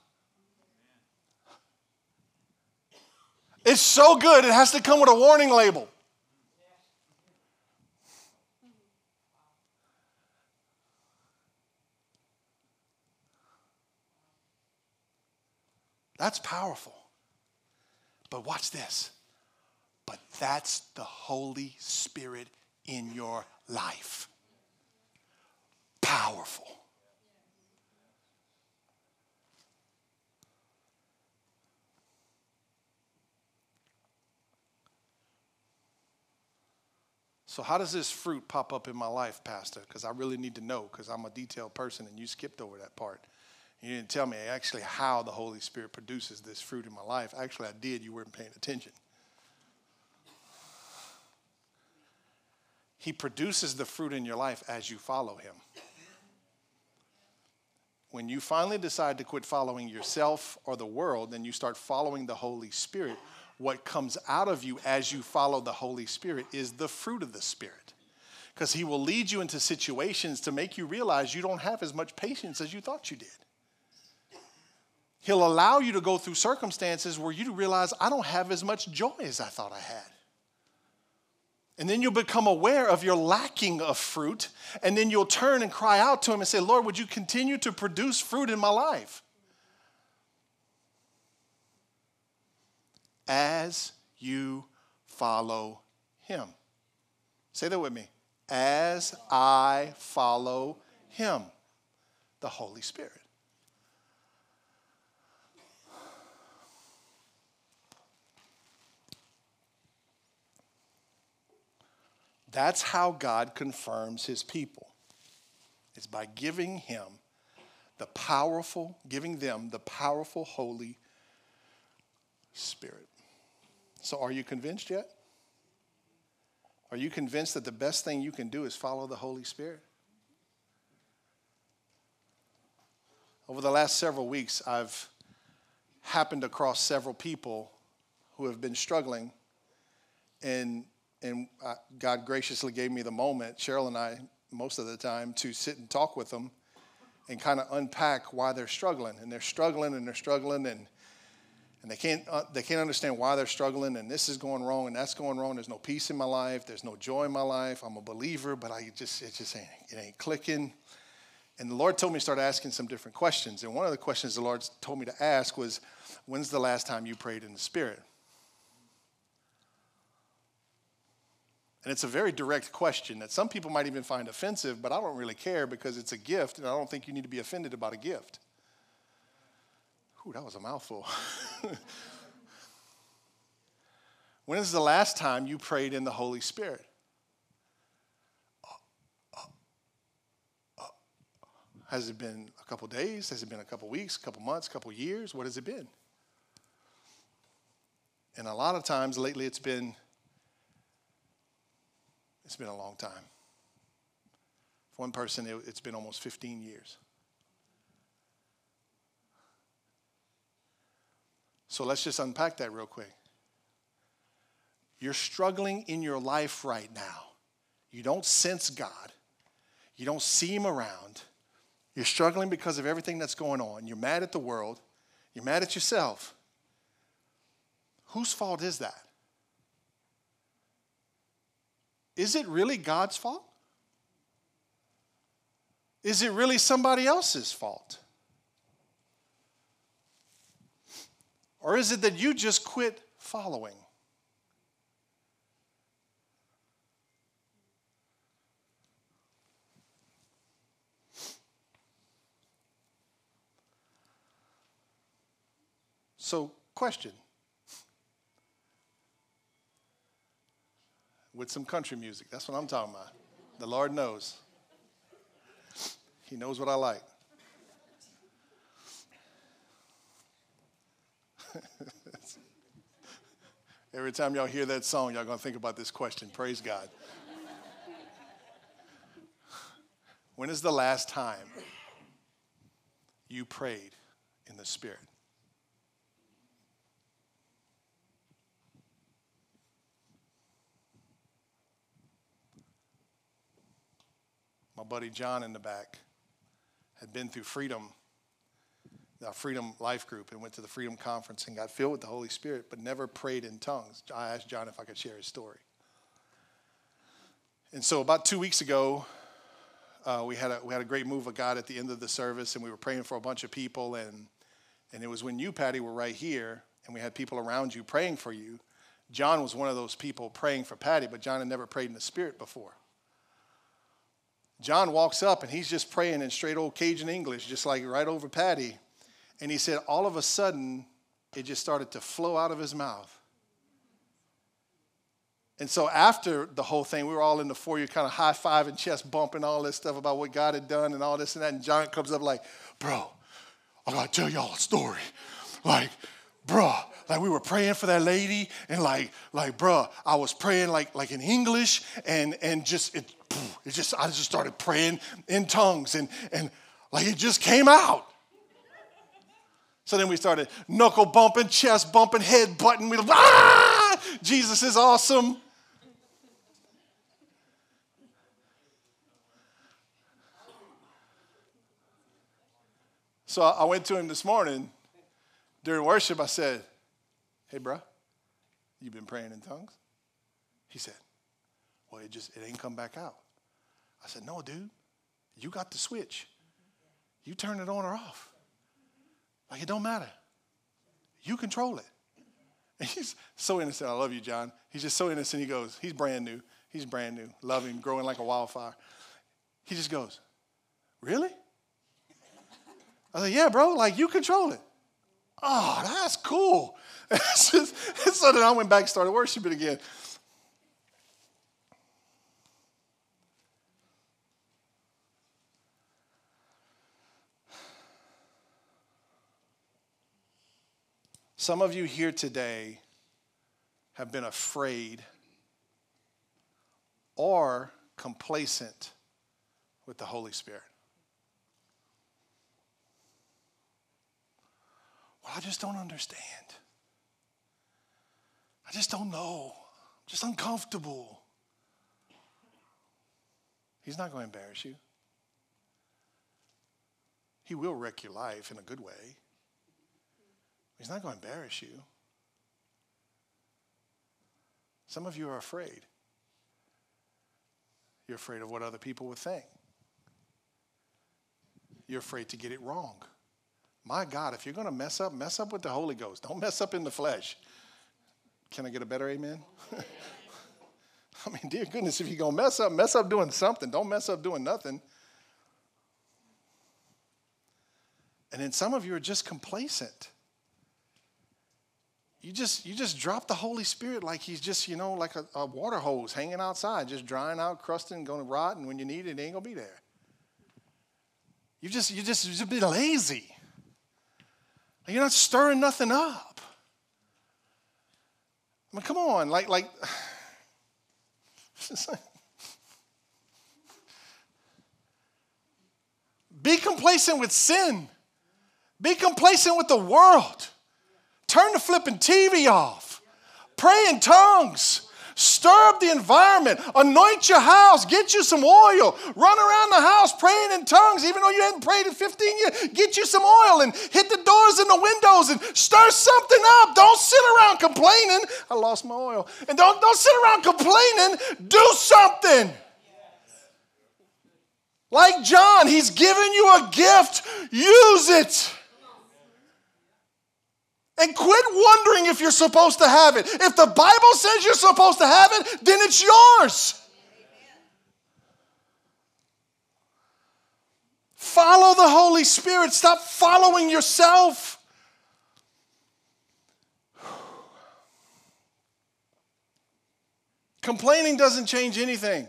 It's so good, it has to come with a warning label. That's powerful. But watch this. But that's the Holy Spirit in your life. Powerful. So, how does this fruit pop up in my life, Pastor? Because I really need to know, because I'm a detailed person and you skipped over that part. You didn't tell me actually how the Holy Spirit produces this fruit in my life. Actually, I did. You weren't paying attention. He produces the fruit in your life as you follow Him. When you finally decide to quit following yourself or the world, then you start following the Holy Spirit. What comes out of you as you follow the Holy Spirit is the fruit of the Spirit. Because He will lead you into situations to make you realize you don't have as much patience as you thought you did. He'll allow you to go through circumstances where you realize I don't have as much joy as I thought I had. And then you'll become aware of your lacking of fruit. And then you'll turn and cry out to Him and say, Lord, would you continue to produce fruit in my life? As you follow Him. Say that with me. As I follow Him, the Holy Spirit. That's how God confirms his people. It's by giving him the powerful, giving them the powerful Holy Spirit. So, are you convinced yet? Are you convinced that the best thing you can do is follow the Holy Spirit? Over the last several weeks, I've happened across several people who have been struggling in and uh, God graciously gave me the moment, Cheryl and I, most of the time, to sit and talk with them and kind of unpack why they're struggling. And they're struggling and they're struggling and and they can't uh, they can't understand why they're struggling and this is going wrong and that's going wrong. There's no peace in my life. There's no joy in my life. I'm a believer, but I just it just ain't it ain't clicking. And the Lord told me to start asking some different questions. And one of the questions the Lord told me to ask was, "When's the last time you prayed in the Spirit?" And it's a very direct question that some people might even find offensive, but I don't really care because it's a gift, and I don't think you need to be offended about a gift. Ooh, that was a mouthful. when is the last time you prayed in the Holy Spirit? Has it been a couple days? Has it been a couple weeks, a couple months, a couple years? What has it been? And a lot of times lately it's been it's been a long time. For one person, it, it's been almost 15 years. So let's just unpack that real quick. You're struggling in your life right now. You don't sense God. You don't see Him around. You're struggling because of everything that's going on. You're mad at the world. You're mad at yourself. Whose fault is that? Is it really God's fault? Is it really somebody else's fault? Or is it that you just quit following? So, question with some country music. That's what I'm talking about. The Lord knows. He knows what I like. Every time y'all hear that song, y'all gonna think about this question. Praise God. when is the last time you prayed in the Spirit? my buddy John in the back had been through Freedom, the Freedom Life Group, and went to the Freedom Conference and got filled with the Holy Spirit, but never prayed in tongues. I asked John if I could share his story. And so about two weeks ago, uh, we, had a, we had a great move of God at the end of the service, and we were praying for a bunch of people. And, and it was when you, Patty, were right here, and we had people around you praying for you. John was one of those people praying for Patty, but John had never prayed in the Spirit before. John walks up and he's just praying in straight old Cajun English, just like right over Patty. And he said, all of a sudden, it just started to flow out of his mouth. And so after the whole thing, we were all in the foyer, kind of high fiving, chest bumping, all this stuff about what God had done and all this and that. And John comes up like, bro, I gotta tell y'all a story. Like, bro, like we were praying for that lady, and like, like, bro, I was praying like like in English, and and just it, it just I just started praying in tongues, and and like it just came out. So then we started knuckle bumping, chest bumping, head butting. We ah, Jesus is awesome. So I went to him this morning during worship. I said, Hey, bro, you been praying in tongues? He said, Well, it just it ain't come back out. I said, No, dude, you got the switch. You turn it on or off. Like it don't matter. You control it. And he's so innocent. I love you, John. He's just so innocent. He goes, he's brand new. He's brand new, loving, growing like a wildfire. He just goes, Really? I said, yeah, bro, like you control it. Oh, that's cool. And so then I went back and started worshiping again. Some of you here today have been afraid or complacent with the Holy Spirit. Well, I just don't understand. I just don't know. I'm just uncomfortable. He's not going to embarrass you. He will wreck your life in a good way. He's not going to embarrass you. Some of you are afraid. You're afraid of what other people would think. You're afraid to get it wrong. My God, if you're going to mess up, mess up with the Holy Ghost. Don't mess up in the flesh. Can I get a better amen? I mean, dear goodness, if you're going to mess up, mess up doing something. Don't mess up doing nothing. And then some of you are just complacent. You just you just drop the Holy Spirit like he's just, you know, like a, a water hose hanging outside, just drying out, crusting, going to rot, and when you need it, it ain't gonna be there. You just you just you just be lazy. You're not stirring nothing up. I mean, come on, like, like, be complacent with sin. Be complacent with the world. Turn the flipping TV off. Pray in tongues. Stir up the environment. Anoint your house. Get you some oil. Run around the house praying in tongues, even though you hadn't prayed in 15 years. Get you some oil and hit the doors and the windows and stir something up. Don't sit around complaining. I lost my oil. And don't, don't sit around complaining. Do something. Like John, he's given you a gift. Use it. And quit wondering if you're supposed to have it. If the Bible says you're supposed to have it, then it's yours. Follow the Holy Spirit. Stop following yourself. Complaining doesn't change anything.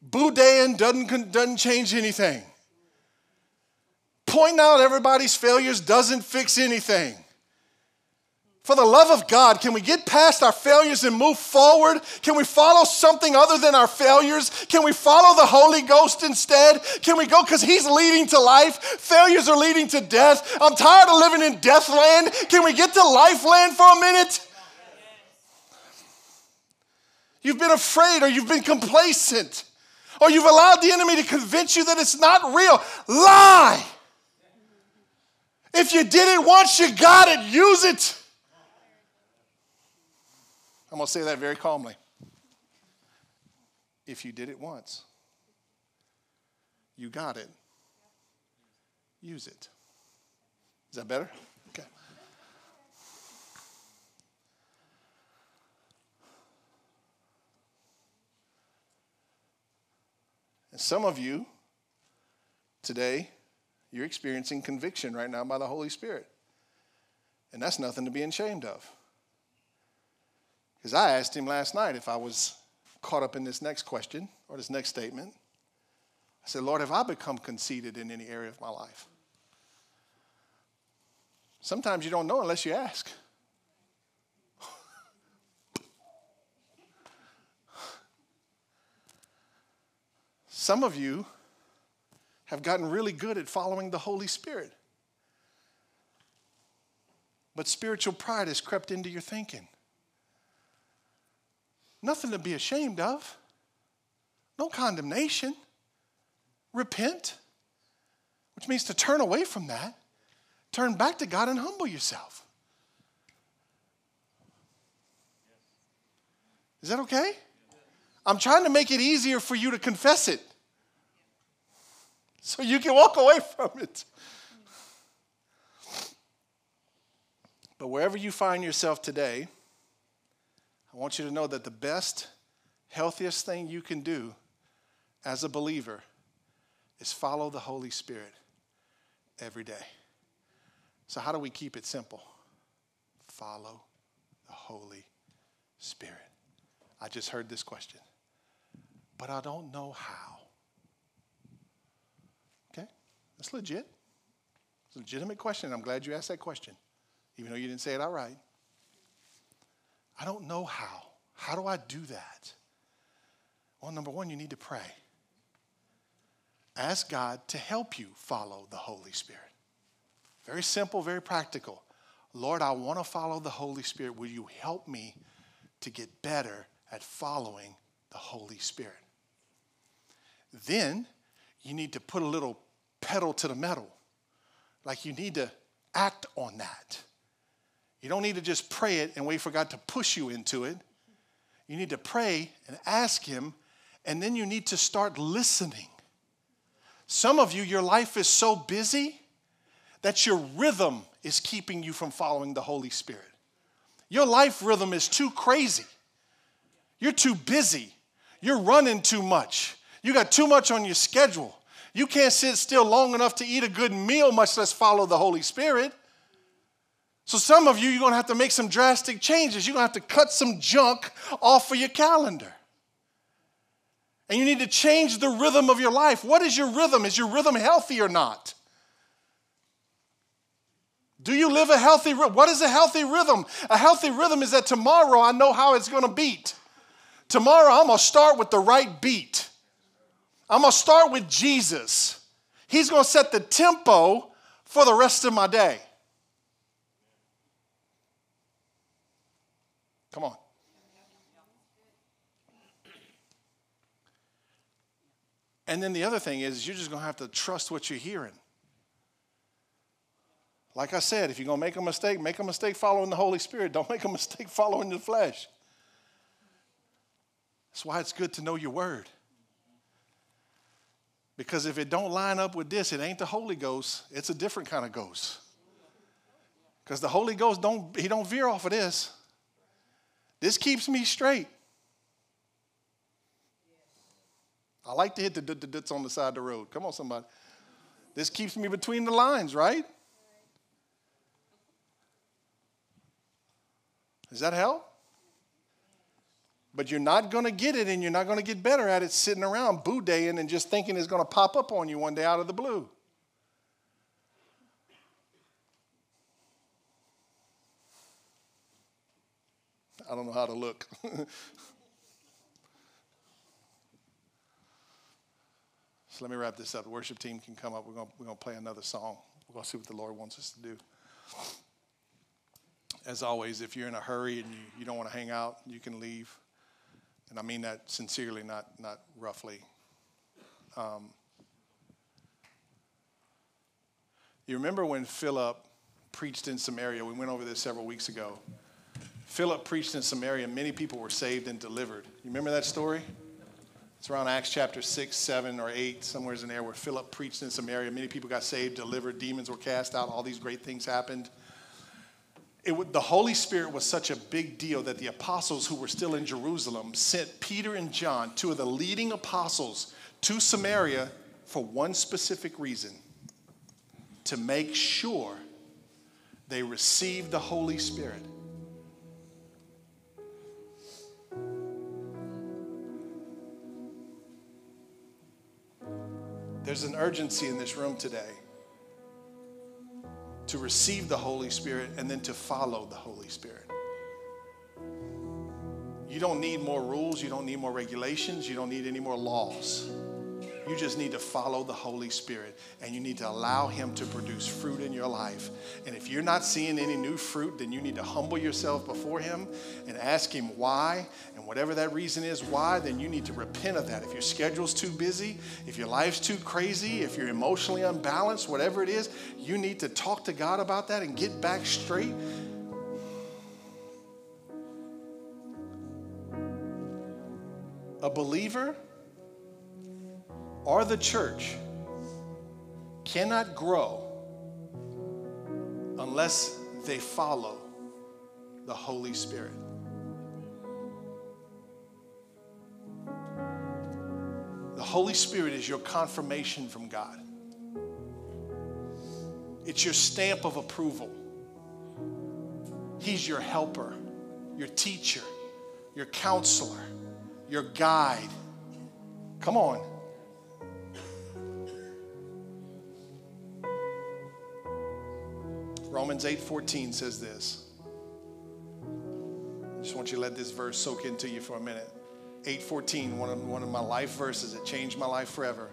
Boudin doesn't, doesn't change anything. Pointing out everybody's failures doesn't fix anything. For the love of God, can we get past our failures and move forward? Can we follow something other than our failures? Can we follow the Holy Ghost instead? Can we go because He's leading to life? Failures are leading to death. I'm tired of living in death land. Can we get to life land for a minute? You've been afraid or you've been complacent or you've allowed the enemy to convince you that it's not real. Lie. If you did it once, you got it. Use it. I'm going to say that very calmly. If you did it once, you got it. Use it. Is that better? Okay. And some of you today, you're experiencing conviction right now by the Holy Spirit. And that's nothing to be ashamed of. Because I asked him last night if I was caught up in this next question or this next statement. I said, Lord, have I become conceited in any area of my life? Sometimes you don't know unless you ask. Some of you have gotten really good at following the Holy Spirit. But spiritual pride has crept into your thinking. Nothing to be ashamed of, no condemnation. Repent, which means to turn away from that, turn back to God and humble yourself. Is that okay? I'm trying to make it easier for you to confess it so you can walk away from it. But wherever you find yourself today, I want you to know that the best, healthiest thing you can do as a believer is follow the Holy Spirit every day. So, how do we keep it simple? Follow the Holy Spirit. I just heard this question, but I don't know how. Okay, that's legit. It's a legitimate question. I'm glad you asked that question, even though you didn't say it outright. I don't know how. How do I do that? Well, number one, you need to pray. Ask God to help you follow the Holy Spirit. Very simple, very practical. Lord, I want to follow the Holy Spirit. Will you help me to get better at following the Holy Spirit? Then you need to put a little pedal to the metal. Like you need to act on that. You don't need to just pray it and wait for God to push you into it. You need to pray and ask Him, and then you need to start listening. Some of you, your life is so busy that your rhythm is keeping you from following the Holy Spirit. Your life rhythm is too crazy. You're too busy. You're running too much. You got too much on your schedule. You can't sit still long enough to eat a good meal, much less follow the Holy Spirit. So, some of you, you're to have to make some drastic changes. You're to have to cut some junk off of your calendar. And you need to change the rhythm of your life. What is your rhythm? Is your rhythm healthy or not? Do you live a healthy rhythm? What is a healthy rhythm? A healthy rhythm is that tomorrow I know how it's to beat. Tomorrow I'm to start with the right beat. I'm to start with Jesus. He's to set the tempo for the rest of my day. Come on. And then the other thing is, you're just going to have to trust what you're hearing. Like I said, if you're going to make a mistake, make a mistake following the Holy Spirit. Don't make a mistake following the flesh. That's why it's good to know your word. Because if it don't line up with this, it ain't the Holy Ghost. It's a different kind of ghost. Because the Holy Ghost don't he don't veer off of this. This keeps me straight. I like to hit the dits on the side of the road. Come on, somebody. This keeps me between the lines, right? Does that help? But you're not going to get it and you're not going to get better at it sitting around boo daying and just thinking it's going to pop up on you one day out of the blue. I don't know how to look. so let me wrap this up. The worship team can come up. We're going we're gonna play another song. We're going to see what the Lord wants us to do. As always, if you're in a hurry and you, you don't want to hang out, you can leave and I mean that sincerely, not, not roughly. Um, you remember when Philip preached in Samaria? We went over this several weeks ago. Philip preached in Samaria, many people were saved and delivered. You remember that story? It's around Acts chapter 6, 7, or 8, somewhere in there, where Philip preached in Samaria. Many people got saved, delivered, demons were cast out, all these great things happened the Holy Spirit was such a big deal that the apostles who were still in Jerusalem sent Peter and John, two of the leading apostles, to Samaria for one specific reason to make sure they received the Holy Spirit. There's an urgency in this room today to receive the Holy Spirit and then to follow the Holy Spirit. You don't need more rules, you don't need more regulations, you don't need any more laws. You just need to follow the Holy Spirit and you need to allow Him to produce fruit in your life. And if you're not seeing any new fruit, then you need to humble yourself before Him and ask Him why. And whatever that reason is why, then you need to repent of that. If your schedule's too busy, if your life's too crazy, if you're emotionally unbalanced, whatever it is, you need to talk to God about that and get back straight. A believer or the church cannot grow unless they follow the Holy Spirit. The Holy Spirit is your confirmation from God. It's your stamp of approval. He's your helper, your teacher, your counselor, your guide. Come on. Romans 8:14 says this. I just want you to let this verse soak into you for a minute. 8:14, one of, one of my life verses that changed my life forever.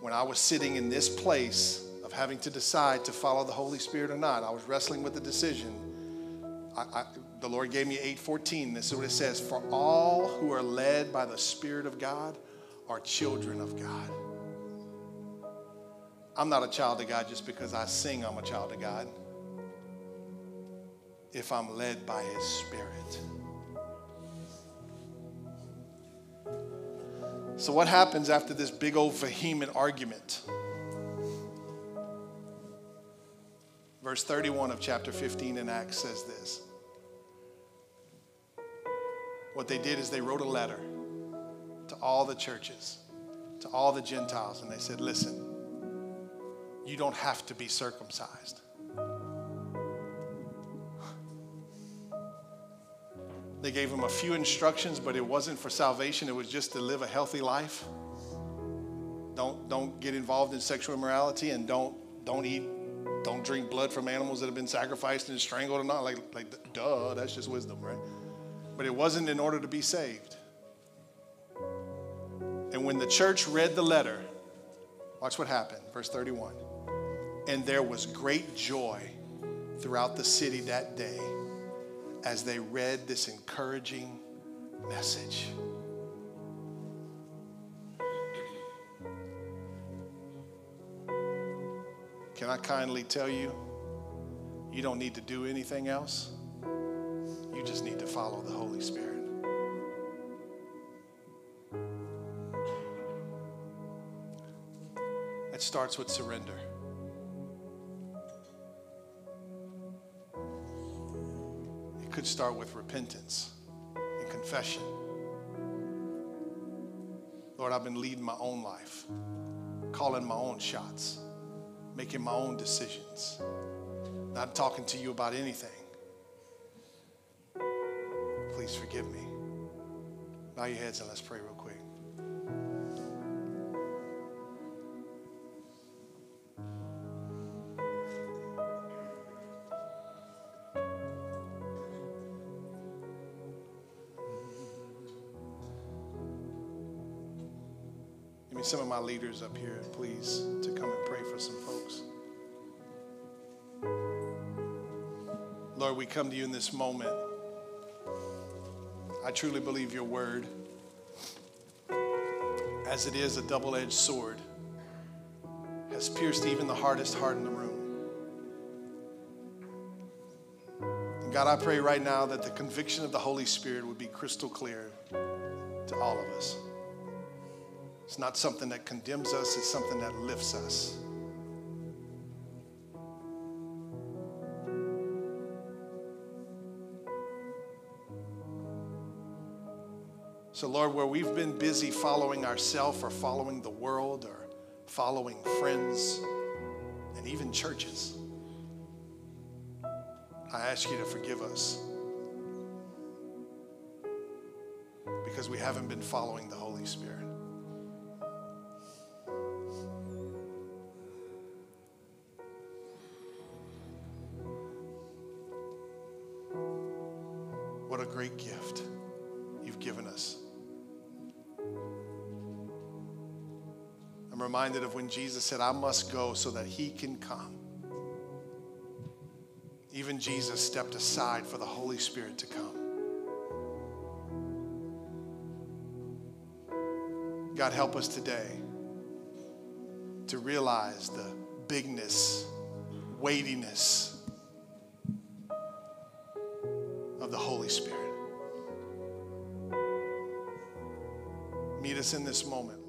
When I was sitting in this place of having to decide to follow the Holy Spirit or not, I was wrestling with the decision. I, I, the Lord gave me 8:14. This is what it says: "For all who are led by the Spirit of God are children of God." I'm not a child of God just because I sing I'm a child of God if I'm led by His Spirit. So, what happens after this big old vehement argument? Verse 31 of chapter 15 in Acts says this. What they did is they wrote a letter to all the churches, to all the Gentiles, and they said, Listen, you don't have to be circumcised. They gave him a few instructions, but it wasn't for salvation. It was just to live a healthy life. Don't, don't get involved in sexual immorality and don't, don't eat, don't drink blood from animals that have been sacrificed and strangled or not. Like, like, duh, that's just wisdom, right? But it wasn't in order to be saved. And when the church read the letter, watch what happened. Verse 31. And there was great joy throughout the city that day as they read this encouraging message. Can I kindly tell you, you don't need to do anything else. You just need to follow the Holy Spirit. It starts with surrender. Could start with repentance and confession. Lord, I've been leading my own life, calling my own shots, making my own decisions, not talking to you about anything. Please forgive me. Bow your heads and let's pray real quick. Some of my leaders up here, please, to come and pray for some folks. Lord, we come to you in this moment. I truly believe your word, as it is a double edged sword, has pierced even the hardest heart in the room. And God, I pray right now that the conviction of the Holy Spirit would be crystal clear to all of us. It's not something that condemns us, it's something that lifts us. So, Lord, where we've been busy following ourselves or following the world or following friends and even churches, I ask you to forgive us because we haven't been following the Holy Spirit. Reminded of when Jesus said, I must go so that he can come. Even Jesus stepped aside for the Holy Spirit to come. God, help us today to realize the bigness, weightiness of the Holy Spirit. Meet us in this moment.